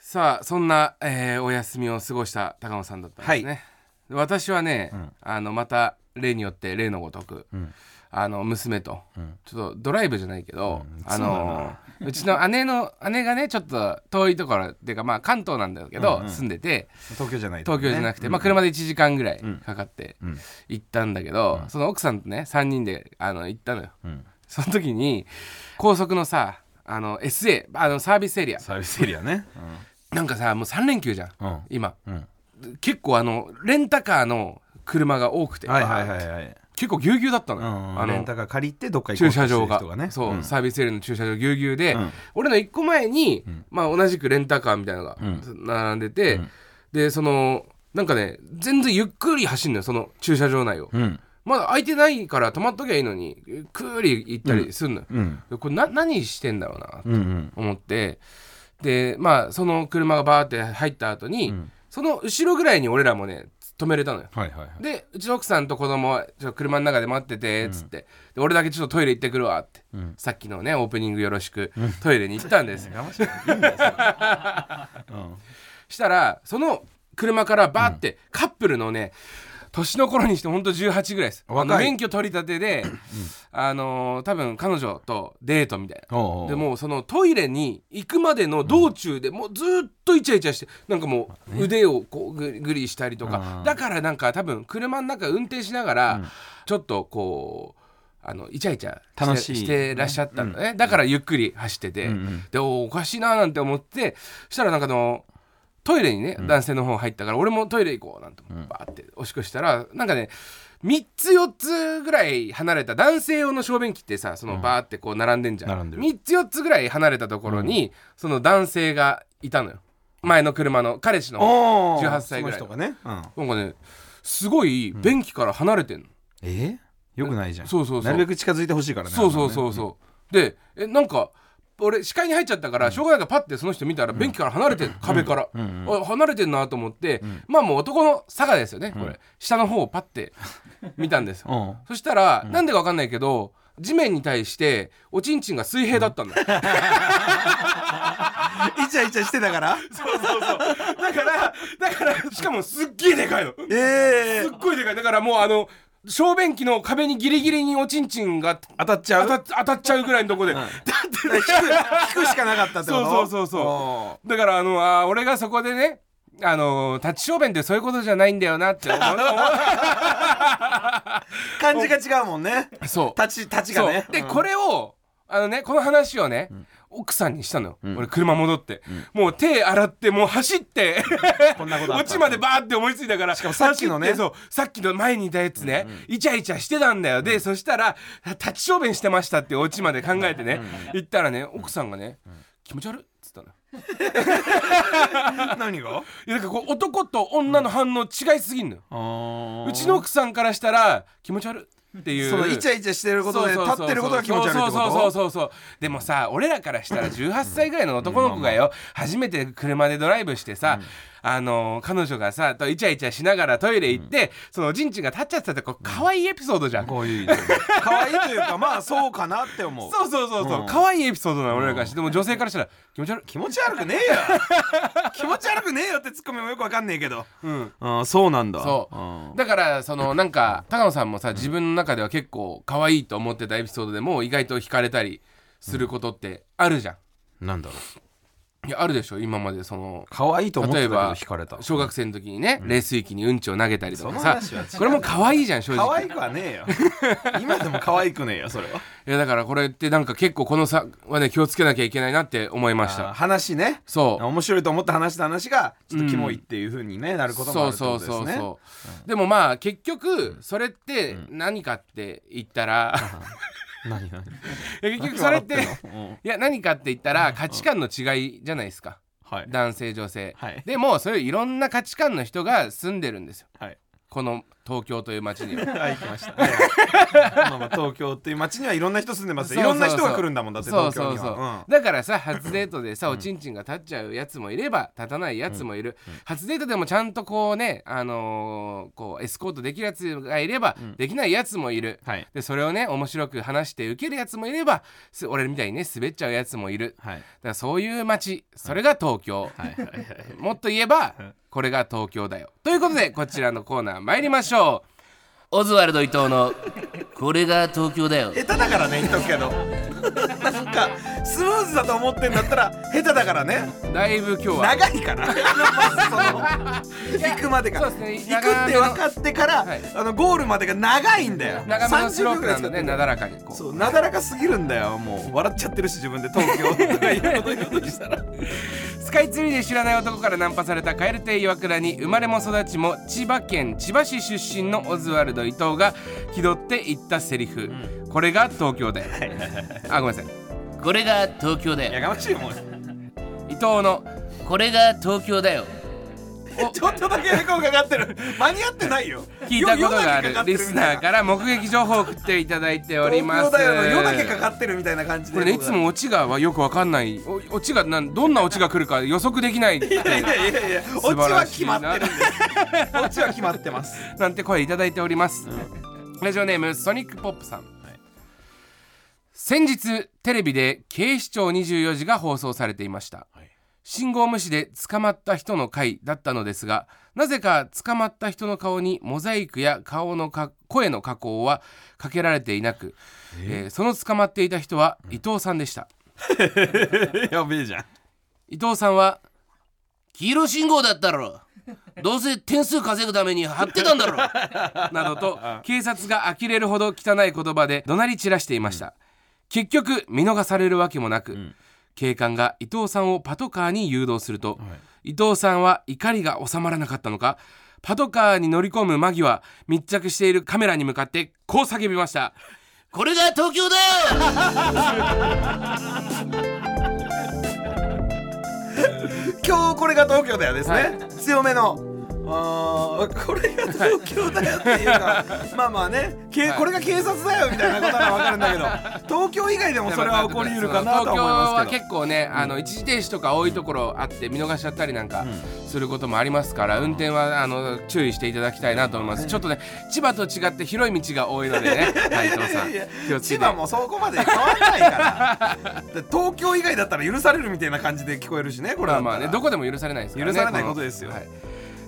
さあそんな、えーお休みを過ごした高野さんだったんですね、私はね、あのまた例によって例のごとく、んあの娘と、ちょっとドライブじゃないけど、あのうちの姉の姉がねちょっと遠いところっていうかまあ関東なんだけど、住んでて東京じゃない東京じゃなくて、うん。まあ、車で1時間ぐらいかかってん。行ったんだけど、その奥さんとね3人であの行ったのよ。ん。その時に高速のさあの SA あのサービスエリア。サービスエリアね。なんかさもう3連休じゃん、うん。今。うん。結構あのレンタカーの車が多くて、はいはいはいはい結構ぎゅうぎゅうだったのよ、あのレンタカー借りてどっか行こう駐車場が。ねそう、んサービスエリアの駐車場ぎゅうぎゅうで、うん。俺の1個前に、まあ、同じくレンタカーみたいなのがん。並んでて、ん。でそのなんかね全然ゆっくり走るのよその駐車場内を、うん。まだ空いてないから止まっときゃいいのにゆっくり行ったりするのよ、これな何してんだろうなうんうん。思って。でまあその車がバーって入った後に、ん。その後ろぐらいに俺らもね止めれたのよ。はいはいはい。でうちの奥さんと子供はちょっと車の中で待っててっつって、で俺だけちょっとトイレ行ってくるわって、ん。さっきのねオープニングよろしく、トイレに行ったんです。<laughs> <laughs> したらその車からバーって、カップルのね年の頃にしてほんと18ぐらいです。免許取り立てで、あのー多分彼女とデートみたいな。でもうそのトイレに行くまでの道中でもうずっとイチャイチャしてなんかもう腕をこうぐぐりしたりとか。うん。だからなんか多分車の中運転しながらちょっとこうあのイチャイチャして楽しい。してらっしゃったのね、だからゆっくり走ってて、でおおかしいななんて思ってそしたらなんかあのトイレにね、男性の方入ったから俺もトイレ行こうなんてバーっておしっこしたらなんかね3つ4つぐらい離れた男性用の小便器ってさそのバーってこう並んでんじゃん、並んでる。3つ4つぐらい離れたところに、その男性がいたのよ。前の車の彼氏のおー18歳ぐらいその人がね、うん、なんかねすごい便器から離れてんの、えよくないじゃん。そうそうそう。なるべく近づいてほしいからねそうそうそうそう。でえなんか俺視界に入っちゃったからしょうがないからパッてその人見たら便器から離れてる壁から、離れてんなと思って、まあもう男の差がですよねこれ、下の方をパッて見たんです <laughs> そしたら、なんでか分かんないけど地面に対しておちんちんが水平だったの、<laughs> イチャイチャしてたから？だからだからしかもすっげえでかいの。ええすっごいでかい。だからもうあの小便器の壁にギリギリにおちんちんが当たっちゃう？当た当たっちゃうぐらいのとこで、だって引く引くしかなかったってこと？そうそうそう。そうだからあのあー俺がそこでねあのー立ち小便ってそういうことじゃないんだよなって思う。<laughs> 感じが違うもんね。そう。立ち立ちがね。で、うん。これをあのねこの話をね、奥さんにしたのよ、俺車戻って、もう手洗ってもう走ってこんなことあった。オチまでバーって思いついたからしかもさっきのね。そうさっきの前にいたやつね、イチャイチャしてたんだよ。でそしたら立ち小便してましたってオチまで考えてね、言ったらね奥さんがね、気持ち悪いっつったの。<laughs> 何が？いやなんかこう男と女の反応違いすぎんのよ、あうちの奥さんからしたら気持ち悪いっていう。そのイチャイチャしてることで立ってることが気持ち悪いってこと？そうそうそうそうそうでもさ俺らからしたら18歳ぐらいの男の子がよ。初めて車でドライブしてさ、あの彼女がさとイチャイチャしながらトイレ行って、そのおちんちんが立っちゃってたってこう可愛いエピソードじゃん、こういう可愛いというかまあそうかなって思う。そうそうそうそう、うん。可愛いエピソードなの俺らからして。でも女性からしたら気持ち悪い。気持ち悪くねえよ。<laughs> 気持ち悪くねえよってツッコミもよくわかんねえけど。うん。あそうなんだ。そう。うん。だからそのなんか高野さんもさ自分の中では結構可愛いと思ってたエピソードでも意外と惹かれたりすることってあるじゃん、なんだろういやあるでしょ今までその可愛いと思ってたけど例えば惹かれた。小学生の時にね、冷水器にうんちを投げたりとかさ。これも可愛いじゃん正直。可愛くはねえよ。<laughs> 今でも可愛くねえよそれは。いやだからこれってなんか結構この差はね気をつけなきゃいけないなって思いました。話ね。そう。面白いと思った話した話がちょっとキモいっていう風にねなることもあそうるってことですね。そうそうそう、でもまあ結局それって何かって言ったら、<laughs> 何何？結局それっていや何かって言ったら価値観の違いじゃないですか。はい。男性女性、はい。でもそういういろんな価値観の人が住んでるんですよ。はい。この東京という街には。<laughs> はい。来ました。<laughs> まあまあ東京っていう街にはいろんな人住んでますよ。いそうそうそう。ろんな人が来るんだもんだってそう東京にそうそう、はだからさ初デートでさおちんちんが立っちゃうやつもいれば立たないやつもいる、初デートでもちゃんとこうねあのーこうエスコートできるやつがいれば、できないやつもいる、はい。でそれをね面白く話して受けるやつもいればす俺みたいにね滑っちゃうやつもいる。だはい。からそういう街。それが東京、はい。はい。はい。もっと言えばこれが東京だよ。ということでこちらのコーナー参りましょうオズワルド伊藤のこれが東京だよ。下手だからね言っとくけどなんかスムーズだと思ってんだったら下手だからね。だいぶ今日は。長いから。まずその行くまでがね。行くって分かってから、はいあのゴールまでが長いんだよ。長めのスロープなん30だねなだらかにこう。そうなだらかすぎるんだよ。もう笑っちゃってるし自分で。東京とかいうこと言おうとしたらスカイツリーで知らない男からナンパされた蛙亭岩倉に生まれも育ちも千葉県千葉市出身のオズワルド伊藤が気取って言ったセリフ、これが東京だよあごめんなさい。これが東京だやがましいよもう伊藤の。これが東京だよちょっとだけエコーかかってる。間に合ってないよ。聞いたことがある。リスナーから目撃情報を送っていただいております。東京だよ。のよだけかかってるみたいな感じで。これねいつもオチがよくわかんない。おオチがなんどんなオチが来るか予測できないっていやいやいやいやオチは決まってるんですオチは決まってますなんて声いただいております、ラジオネームソニックポップさん、先日テレビで警視庁24時が放送されていました、信号無視で捕まった人の回だったのですがなぜか捕まった人の顔にモザイクや顔のか声の加工はかけられていなく、え？ーその捕まっていた人は伊藤さんでした、<laughs> やべえじゃん。伊藤さんは黄色信号だったろ。どうせ点数稼ぐために貼ってたんだろ。<laughs> などと警察が呆れるほど汚い言葉で怒鳴り散らしていました、結局見逃されるわけもなく、警官が伊藤さんをパトカーに誘導すると、伊藤さんは怒りが収まらなかったのかパトカーに乗り込む間際密着しているカメラに向かってこう叫びました。これが東京だよ! <laughs> 今日これが東京だよですね、はい。強めのあーこれが東京だよっていうか、まあまあね、けはい。これが警察だよみたいなことは分かるんだけど東京以外でもそれは起こりうるかなとは思い東京はますけど。結構ね、あの一時停止とか多いところあって見逃しちゃったりなんかすることもありますから、運転はあの注意していただきたいなと思います、ちょっとね千葉と違って広い道が多いのでね。<laughs> 藤さんいや気をつけて。千葉もそこまで変わんないから。で東京以外だったら許されるみたいな感じで聞こえるしねこれだったら。まあまあねどこでも許されないですからね。許されないのことですよ。はい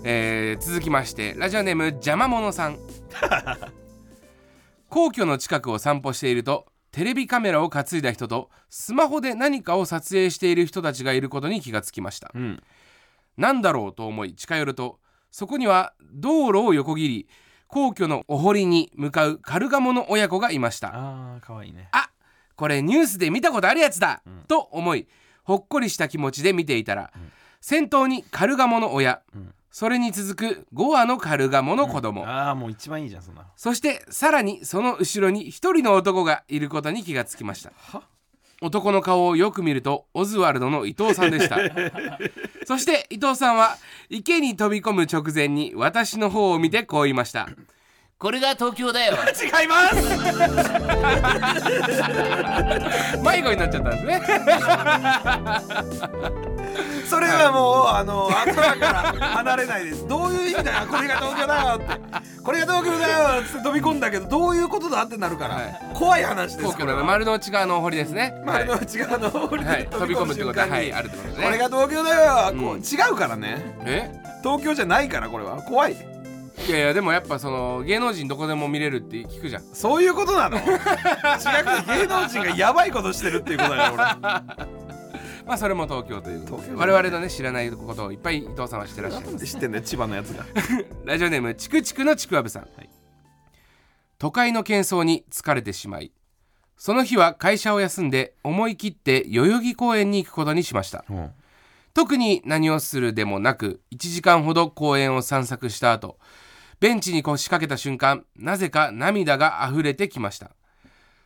えー続きましてラジオネーム邪魔者さん。<laughs> 皇居の近くを散歩しているとテレビカメラを担いだ人とスマホで何かを撮影している人たちがいることに気がつきました、ん。なんだろうと思い近寄るとそこには道路を横切り皇居のお堀に向かうカルガモの親子がいました。あーかわいいね。あこれニュースで見たことあるやつだ、と思いほっこりした気持ちで見ていたら、先頭にカルガモの親、それに続く5羽のカルガモの子供、ああもう一番いいじゃんそんな。そしてさらにその後ろに一人の男がいることに気がつきました。男の顔をよく見るとオズワルドの伊藤さんでした。<laughs> そして伊藤さんは池に飛び込む直前に私の方を見てこう言いましたこれが東京だよ。<laughs> 違います。<laughs> 迷子になっちゃったんですね。<laughs> それはもうあの頭から離れないです。どういう意味だよこれが東京だよって。これが東京だよって飛び込んだけどどういうことだってなるから、はい。怖い話です皇居これはの丸の内側の堀ですね。丸のはい内側の方にはい、飛び込むってことは、はい、あるってことね。これが東京だよ、こううん。違うからね。え？東京じゃないからこれは。怖いいやいや、でもやっぱその芸能人どこでも見れるって聞くじゃん。そういうことなの？<laughs> 違くて芸能人がやばいことしてるっていうことだよ俺。<laughs> まあそれも東京ということで。東京我々のね知らないことをいっぱい伊藤さんは知ってらっしゃいなんまです知ってんだよ千葉のやつが。<laughs> ラジオネームチクチクのちくわぶさん、都会の喧騒に疲れてしまいその日は会社を休んで思い切って代々木公園に行くことにしました。特に何をするでもなく1時間ほど公園を散策した後ベンチに腰掛けた瞬間なぜか涙が溢れてきました。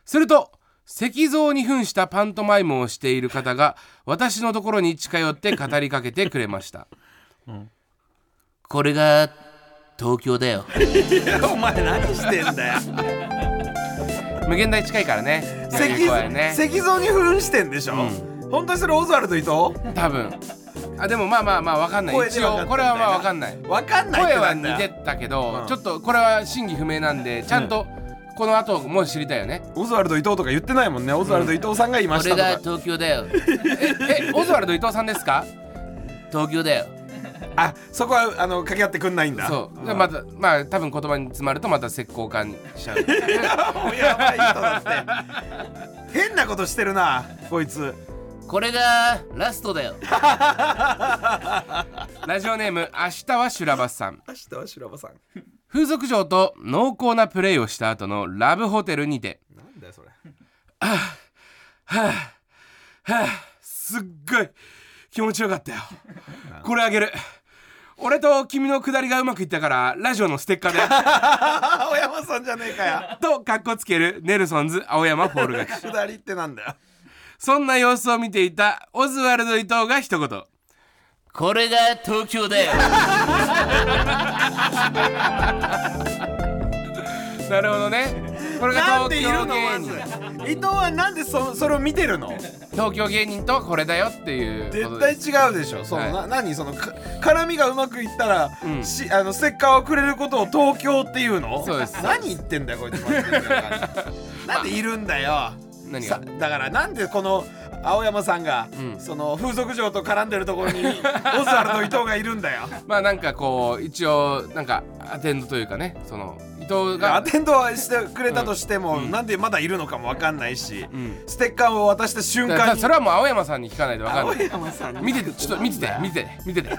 すると石像に扮したパントマイムをしている方が私のところに近寄って語りかけてくれました、これが東京だよ。<laughs> お前何してんだよ。無限大近いからね。代々木公園ね。石石像に扮してんでしょ、本当にそれオズワルド伊藤？多分あでもまあまあまあわかんない。一応これはまあわかんない。わかんない声は似てたけど、うん。ちょっとこれは真偽不明なんでちゃんとこの後も知りたいよね、オズワルド伊藤とか言ってないもんね。オズワルド伊藤さんがいましたとか、東京だよ。ええオズワルド伊藤さんですか？東京だよ。あそこはあの掛け合ってくんないんだ。そう。でまたまあ多分言葉に詰まるとまた石膏化しちゃうやばい人だって。変なことしてるなこいつこれがラストだよ。<laughs> ラジオネーム明日は修羅バスさん。明日は修羅場さん。風俗嬢と濃厚なプレイをした後のラブホテルにて。なんだよそれ。はあすっごい気持ちよかったよ。これあげる。俺と君の下りがうまくいったからラジオのステッカーで。あ <laughs> 青山さんじゃねえかよ。とかっこつけるネルソンズ青山フォール勝ち下りってなんだよそんな様子を見ていたオズワルド伊藤が一言。これが東京だよ。<laughs> なるほどね。これがなんで東京いるの？ま芸人ず。伊藤はなんでそそれを見てるの？東京芸人とはこれだよっていう絶対違うでしょ。その、はい。な何そのか絡みがうまくいったら、うん。しあのステッカーをくれることを東京っていうの？そうです。何言ってんだよこいつ。<laughs> なんでいるんだよ何が？さだからなんでこの青山さんが、うん。その風俗嬢と絡んでるところに <laughs> オズワルド伊藤がいるんだよ。まあなんかこう一応なんかアテンドというかねその伊藤が。アテンドはしてくれたとしても、うん。なんでまだいるのかもわかんないし、うん。ステッカーを渡した瞬だから間にそれはもう青山さんに聞かないと分かん青ない。山さんに。見ててちょっと見てて見てて見てて。<laughs>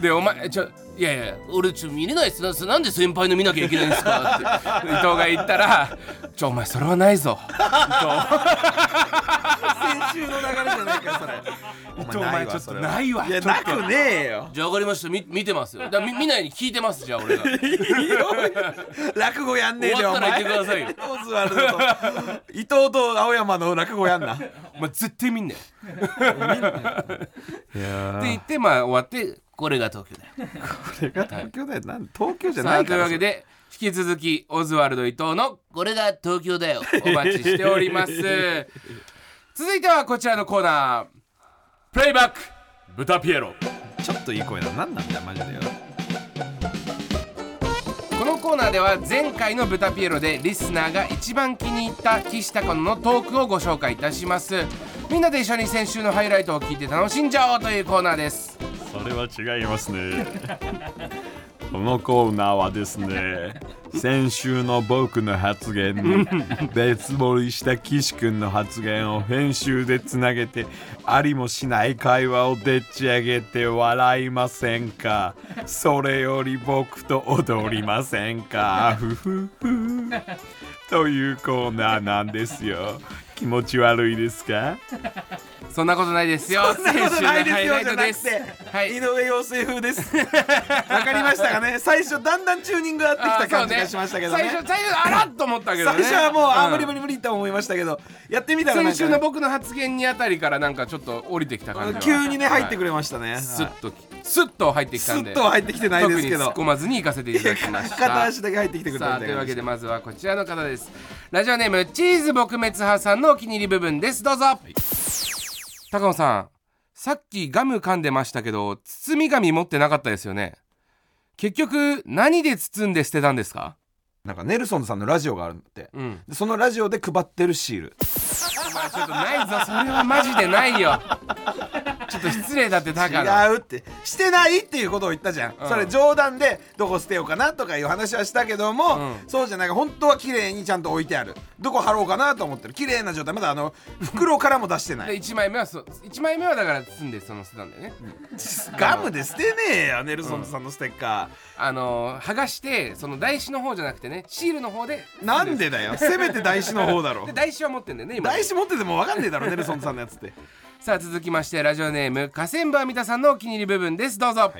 でお前ちょいやいや俺ちょ見れないっす。ななんで先輩の見なきゃいけないんですか？って。伊藤が言ったらちょお前それはないぞ先週の流れじゃないかよそれ。伊藤お前ちょっとないわいやなくねえよ。じゃあ分かりました。み見てますよ。だみ見ないに聞いてますじゃあ俺が。落語やんねえじゃんお終わったら前言ってくださいよ。オズワルドと伊藤と青山の落語やんな。お前絶対見んねいやって言ってまあ終わってこれが東京だよ。これが東京だよ。なん東京じゃさあというわけで引き続きオズワルド伊藤のこれが東京だよ。お待ちしております。<laughs> 続いてはこちらのコーナープレイバック豚ピエロ。ちょっといい声だ何なんだよマジでよ。このコーナーでは前回の豚ピエロでリスナーが一番気に入った岸高野のトークをご紹介いたしますみんなで一緒に先週のハイライトを聞いて楽しんじゃおうというコーナーですそれは違いますね。<laughs> このコーナーはですね <laughs> 先週の僕の発言に別盛りした岸君の発言を編集でつなげてありもしない会話をでっち上げて笑いませんか？それより僕と踊りませんか？ふふふ。というコーナーなんですよ気持ち悪いですか？そんなことないですよ。そんなことないですよじゃなく先週のハイライトです。はい。て井上陽水風です。わかりましたかね？<laughs> 最初だんだんチューニング合ってきた感じがしましたけどね。最初最初あらっと思ったけどね。最初はもう、あん無理無理無理って思いましたけど。やってみたら先週の僕の発言にあたりからなんかちょっと降りてきた感じは。急にね入ってくれれましたね、スッとスッと入ってきスたんで。ッとは入ってきてないですけど。特に突っ込まずに行かせていただきました。<laughs> 片足だけ入ってきてくれたというわけでまずはこちらの方ですラジオネームチーズ撲滅派さんのお気に入り部分です。どうぞ、高野さんさっきガム噛んでましたけど包み紙持ってなかったですよね。結局何で包んで捨てたんですか？なんかネルソンさんのラジオがあるんだって。うん。でそのラジオで配ってるシール。<laughs> お前ちょっとないぞ。それはマジでないよちょっと失礼だって高野違うって。してないっていうことを言ったじゃん、うん。それ冗談でどこ捨てようかなとかいう話はしたけども、うん。そうじゃない本当は綺麗にちゃんと置いてある。どこ貼ろうかなと思ってる。綺麗な状態。まだあの袋からも出してなでい1枚目はそう1枚目はだから包んでその捨てたんだよねガムで捨てねえよネルソンさんのステッカあのー剥がしてその台紙の方じゃなくてねシールの方で。ー、なんでだよ。せめて台紙の方だろ。で台紙は持ってんだよね今台紙持ってても分かんねえだろネルソンさんのやつってさあ続きましてラジオネーム河川部アミタさんのお気に入り部分です。どうぞ、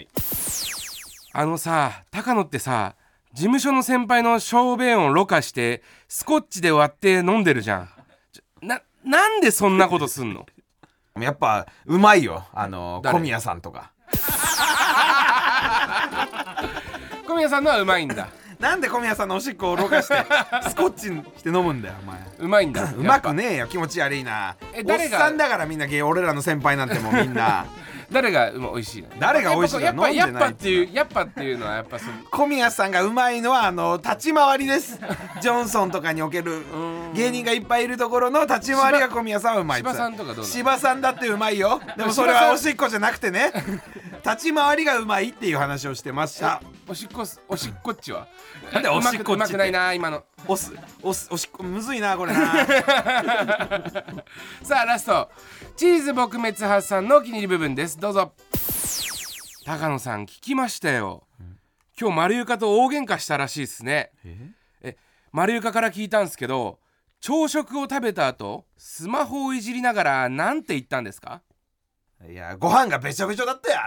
あのさ高野ってさ事務所の先輩の小便をろ過してスコッチで割って飲んでるじゃん。ななんでそんなことすんの？やっぱうまいよ。あの誰？小宮さんとか。小宮さんのはうまいんだなんで小宮さんのおしっこをろ過して <laughs> スコッチにして飲むんだよお前。うまいんだ。<laughs> うまくねえよ気持ち悪いな。え誰が？おっさんだからみんな芸俺らの先輩なんてもうみんな。<laughs> 誰がうま美味しいの？誰が美味しいの？やっぱ飲んでないやっぱっていうやっぱっていうのはやっぱその。小宮さんがうまいのはあの立ち回りです。ジョンソンとかにおける芸人がいっぱいいるところの立ち回りが小宮さんはうまい芝さんとかどうなの？芝さんだってうまいよ。でもそれはおしっこじゃなくてね。立ち回りがうまいっていう話をしてましたおしっこすおしっこっちは。<laughs> なんでおしっこっちって？うまくうまくないな今の。おすおすおしっこむずいなこれな。<laughs> さあラスト。チーズ撲滅派さんのお気に入り部分です。どうぞ。高野さん聞きましたよ。今日丸床と大喧嘩したらしいですね。え？丸床から聞いたんですけど朝食を食べた後スマホをいじりながらなんて言ったんですか？いやご飯がべちょべちょだったよ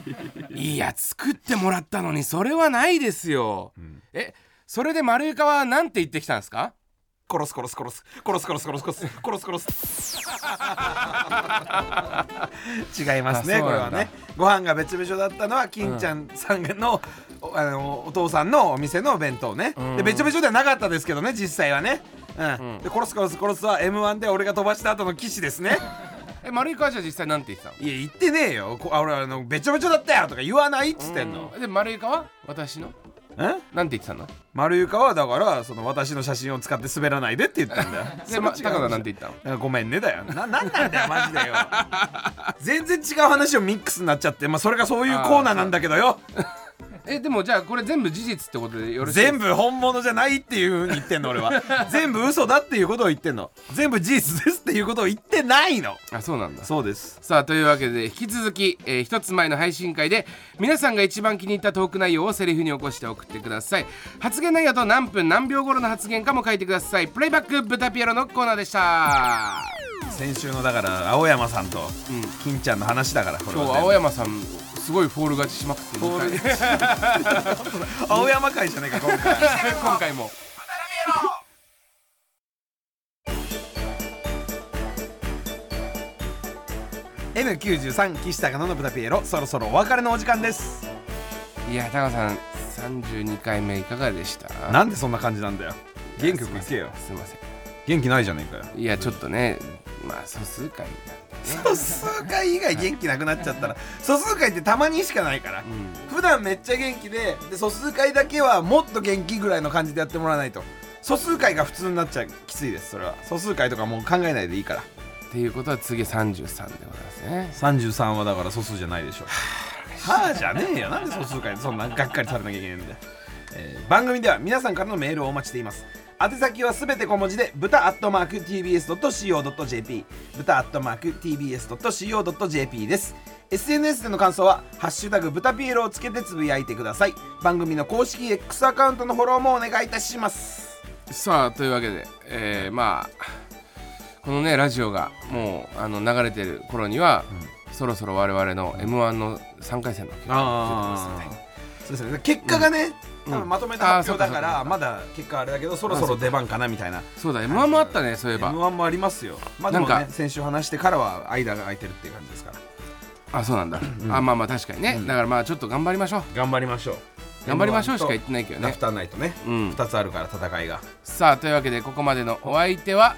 <laughs> いや作ってもらったのにそれはないですよ、えそれで丸床はなんて言ってきたんですか？殺す殺す殺す殺す殺す殺す殺す殺す殺す違いますねこれはね。ご飯がべちょべちょだったのは金ちゃんさんの,、おあのお父さんのお店のお弁当ね、ん。でべちょべちょではなかったですけどね実際はね。うん、で殺す殺す殺すは m 1で俺が飛ばした後の騎士ですねえ丸井川じゃ実際なんて言ってたの？いや言ってねえよ。こあ俺あのべちょべちょだったよとか言わないっつってんの、で丸井川私の？え？なんて言ってたの？丸床はだからその私の写真を使って滑らないでって言ったんだよ。<laughs> で、ま、高田なんて言ったの？ごめんねだよ。ななんなんだよマジでよ。全然違う話をミックスになっちゃってまあそれがそういうコーナーなんだけどよえでもじゃあこれ全部事実ってことでよろしいです全部本物じゃないっていう風に言ってんの俺は。<laughs> 全部嘘だっていうことを言ってんの。全部事実ですっていうことを言ってないの。あそうなんだ。そうです。さあというわけで引き続き、えー一つ前の配信会で皆さんが一番気に入ったトーク内容をセリフに起こして送ってください。発言内容と何分何秒頃の発言かも書いてください。プレイバックブタピエロのコーナーでした先週のだから青山さんと金ちゃんの話だからこれ青山さんすごいフォール勝ちしまくってフォール。二回青山会じゃねえか今回。今回も。N93 岸高野の豚ピエロそろそろお別れのお時間です。いや高野さん32回目いかがでした？なんでそんな感じなんだよ。元気よく行けよ。すいません元気ないじゃねえかよ。いやちょっとねまあ素数回素数回以外元気なくなっちゃったら素数回ってたまにしかないから、う普段めっちゃ元気でで素数回だけはもっと元気ぐらいの感じでやってもらわないと。素数回が普通になっちゃう。きついですそれは。素数回とかもう考えないでいいから。んっていうことは次33でございますね。33はだから素数じゃないでしょはあじゃねえよ。なんで素数回でそんながっかりされなきゃいけないんだよ、えー番組では皆さんからのメールをお待ちしています宛先はすべて小文字で豚アットマーク TBS.CO.JP 豚アットマーク TBS.CO.JP です。SNS での感想は「ハッシュタグ豚ピエロ」をつけてつぶやいてください。番組の公式 X アカウントのフォローもお願いいたします。さあというわけで、えーまあこのねラジオがもうあの流れてる頃には、そろそろ我々の m 1の3回戦の結果が出てますので。そうですね。結果がね、多分まとめた発表だからまだ結果あれだけどそろそろ出番かなみたいな。そうだ m 1もあったねそういえば。M1 もありますよ。まあでもなんかね先週話してからは間が空いてるっていう感じですから。あそうなんだ、あまあまあ確かにね、だからまあちょっと頑張りましょう。頑張りましょう。頑張りましょうしか言ってないけどね。ラフターナイトね、うん。2つあるから戦いが。さあというわけでここまでのお相手は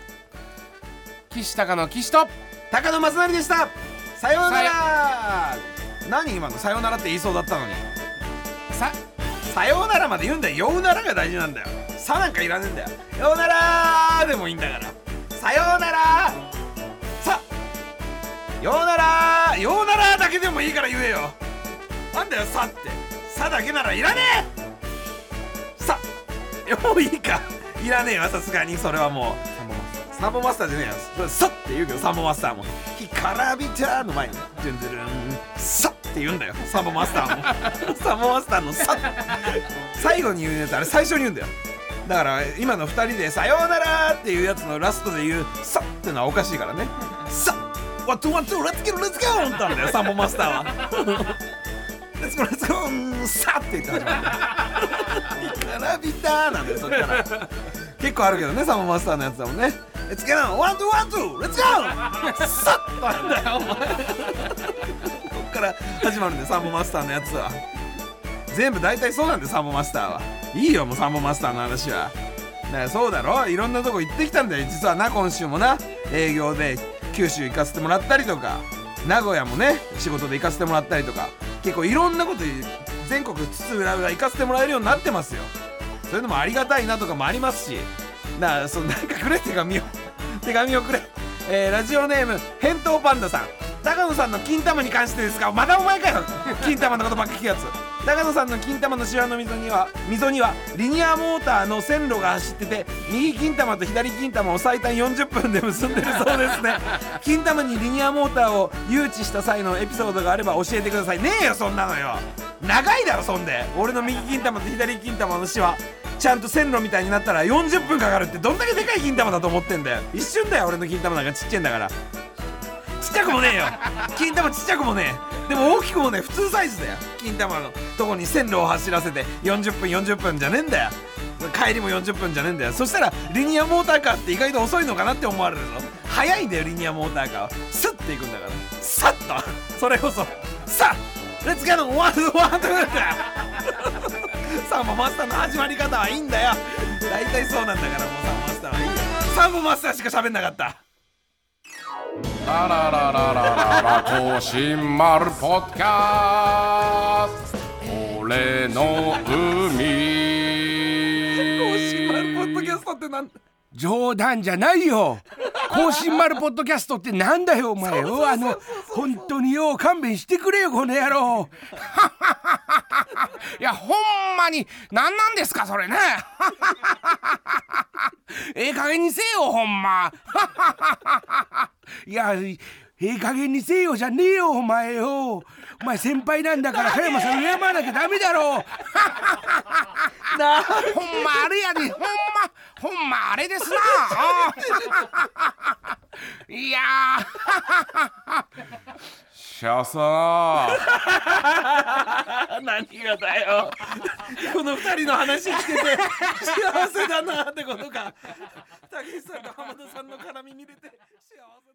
岸高の岸と高野正成でした。さようなら。何今の？さようならって言いそうだったのに。ささようならまで言うんだよ。ようならが大事なんだよ。さなんかいらねえんだよ。ようならでもいいんだから。さようならさようならようならだけでもいいから言えよ。なんだよさって。さだけならいらねえ。さもういいか。いらねえわさすがに。それはもう。サンボマスターじゃねえよさって言うけどサンボマスターも「干からびた」の前に「ドゥンドゥルンさ」って言うんだよ。サンボマスターも。<laughs> サンボマスターの「さ」最後に言うやつあれ最初に言うんだよ。だから今の2人で「さようなら」っていうやつのラストで言う「さ」ってのはおかしいからね「さ」 one two one two let's go let's go ってなんだよサンボマスターは。 let's go let's go さって言って始まる。んだよ干からびたなんだよそっから。結構あるけどねサンボマスターのやつだもんね。レッツゲロワンツーワンツーレッツゴーさっなんだよお前。ここから始まるんだよサンボマスターのやつは。全部大体そうなんだよサンボマスターは。いいよもうサンボマスターの話は。だからそうだろ？いろんなとこ行ってきたんだよ。実はな今週もな。営業で九州行かせてもらったりとか。名古屋もね仕事で行かせてもらったりとか。結構いろんなこと全国津々浦々行かせてもらえるようになってますよ。そういうのもありがたいなとかもありますし。だからそのなんかくれ手紙を手紙をくれ、えーラジオネーム返答パンダさん。高野さんの金玉に関してですがまだお前かよ。金玉のことばっか聞くやつ。高野さんの金玉のシワの溝には溝にはリニアモーターの線路が走ってて右金玉と左金玉を最短40分で結んでるそうですね。<laughs> 金玉にリニアモーターを誘致した際のエピソードがあれば教えてください。ねえよそんなのよ。長いだろそんで。俺の右金玉と左金玉のシワちゃんと線路みたいになったら40分かかるってどんだけでかい金玉だと思ってんだよ。一瞬だよ俺の金玉なんかちっちゃいんだからちっちゃくもねえよ。金玉ちっちゃくもねえ。でも大きくもねえ。普通サイズだよ。金玉の。とこに線路を走らせて40分40分じゃねえんだよ。帰りも40分じゃねえんだよ。そしたらリニアモーターカーって意外と遅いのかなって思われるぞ。早いんだよリニアモーターカーは。スッて行くんだから。サッと。それこそ。さあレッツゲーのワンワンツーサンボマスターの始まり方はいいんだよ。大体そうなんだからもうサンボマスターはいいよ。サンボマスターしか喋んなかった。あらららららら甲信丸ポッカースト俺のシマルポッドキャストってなん冗談じゃないよ。甲信丸ポッドキャストってなんだよお前。よあの本当によう勘弁してくれよこの野郎。<laughs> いやほんまに何なんですかそれね。<laughs> ええ加減にせよほんま。<laughs> いやええ加減にせよじゃねえよお前よ。お前先輩なんだから加山さん敬わなきゃダメだろ。なほんまあれやでほんま。ほんまあれですな。<laughs> いや幸せだな何がだよ。この二人の話聞けて幸せだなってことか。武井さんと浜田さんの絡み見れて幸せ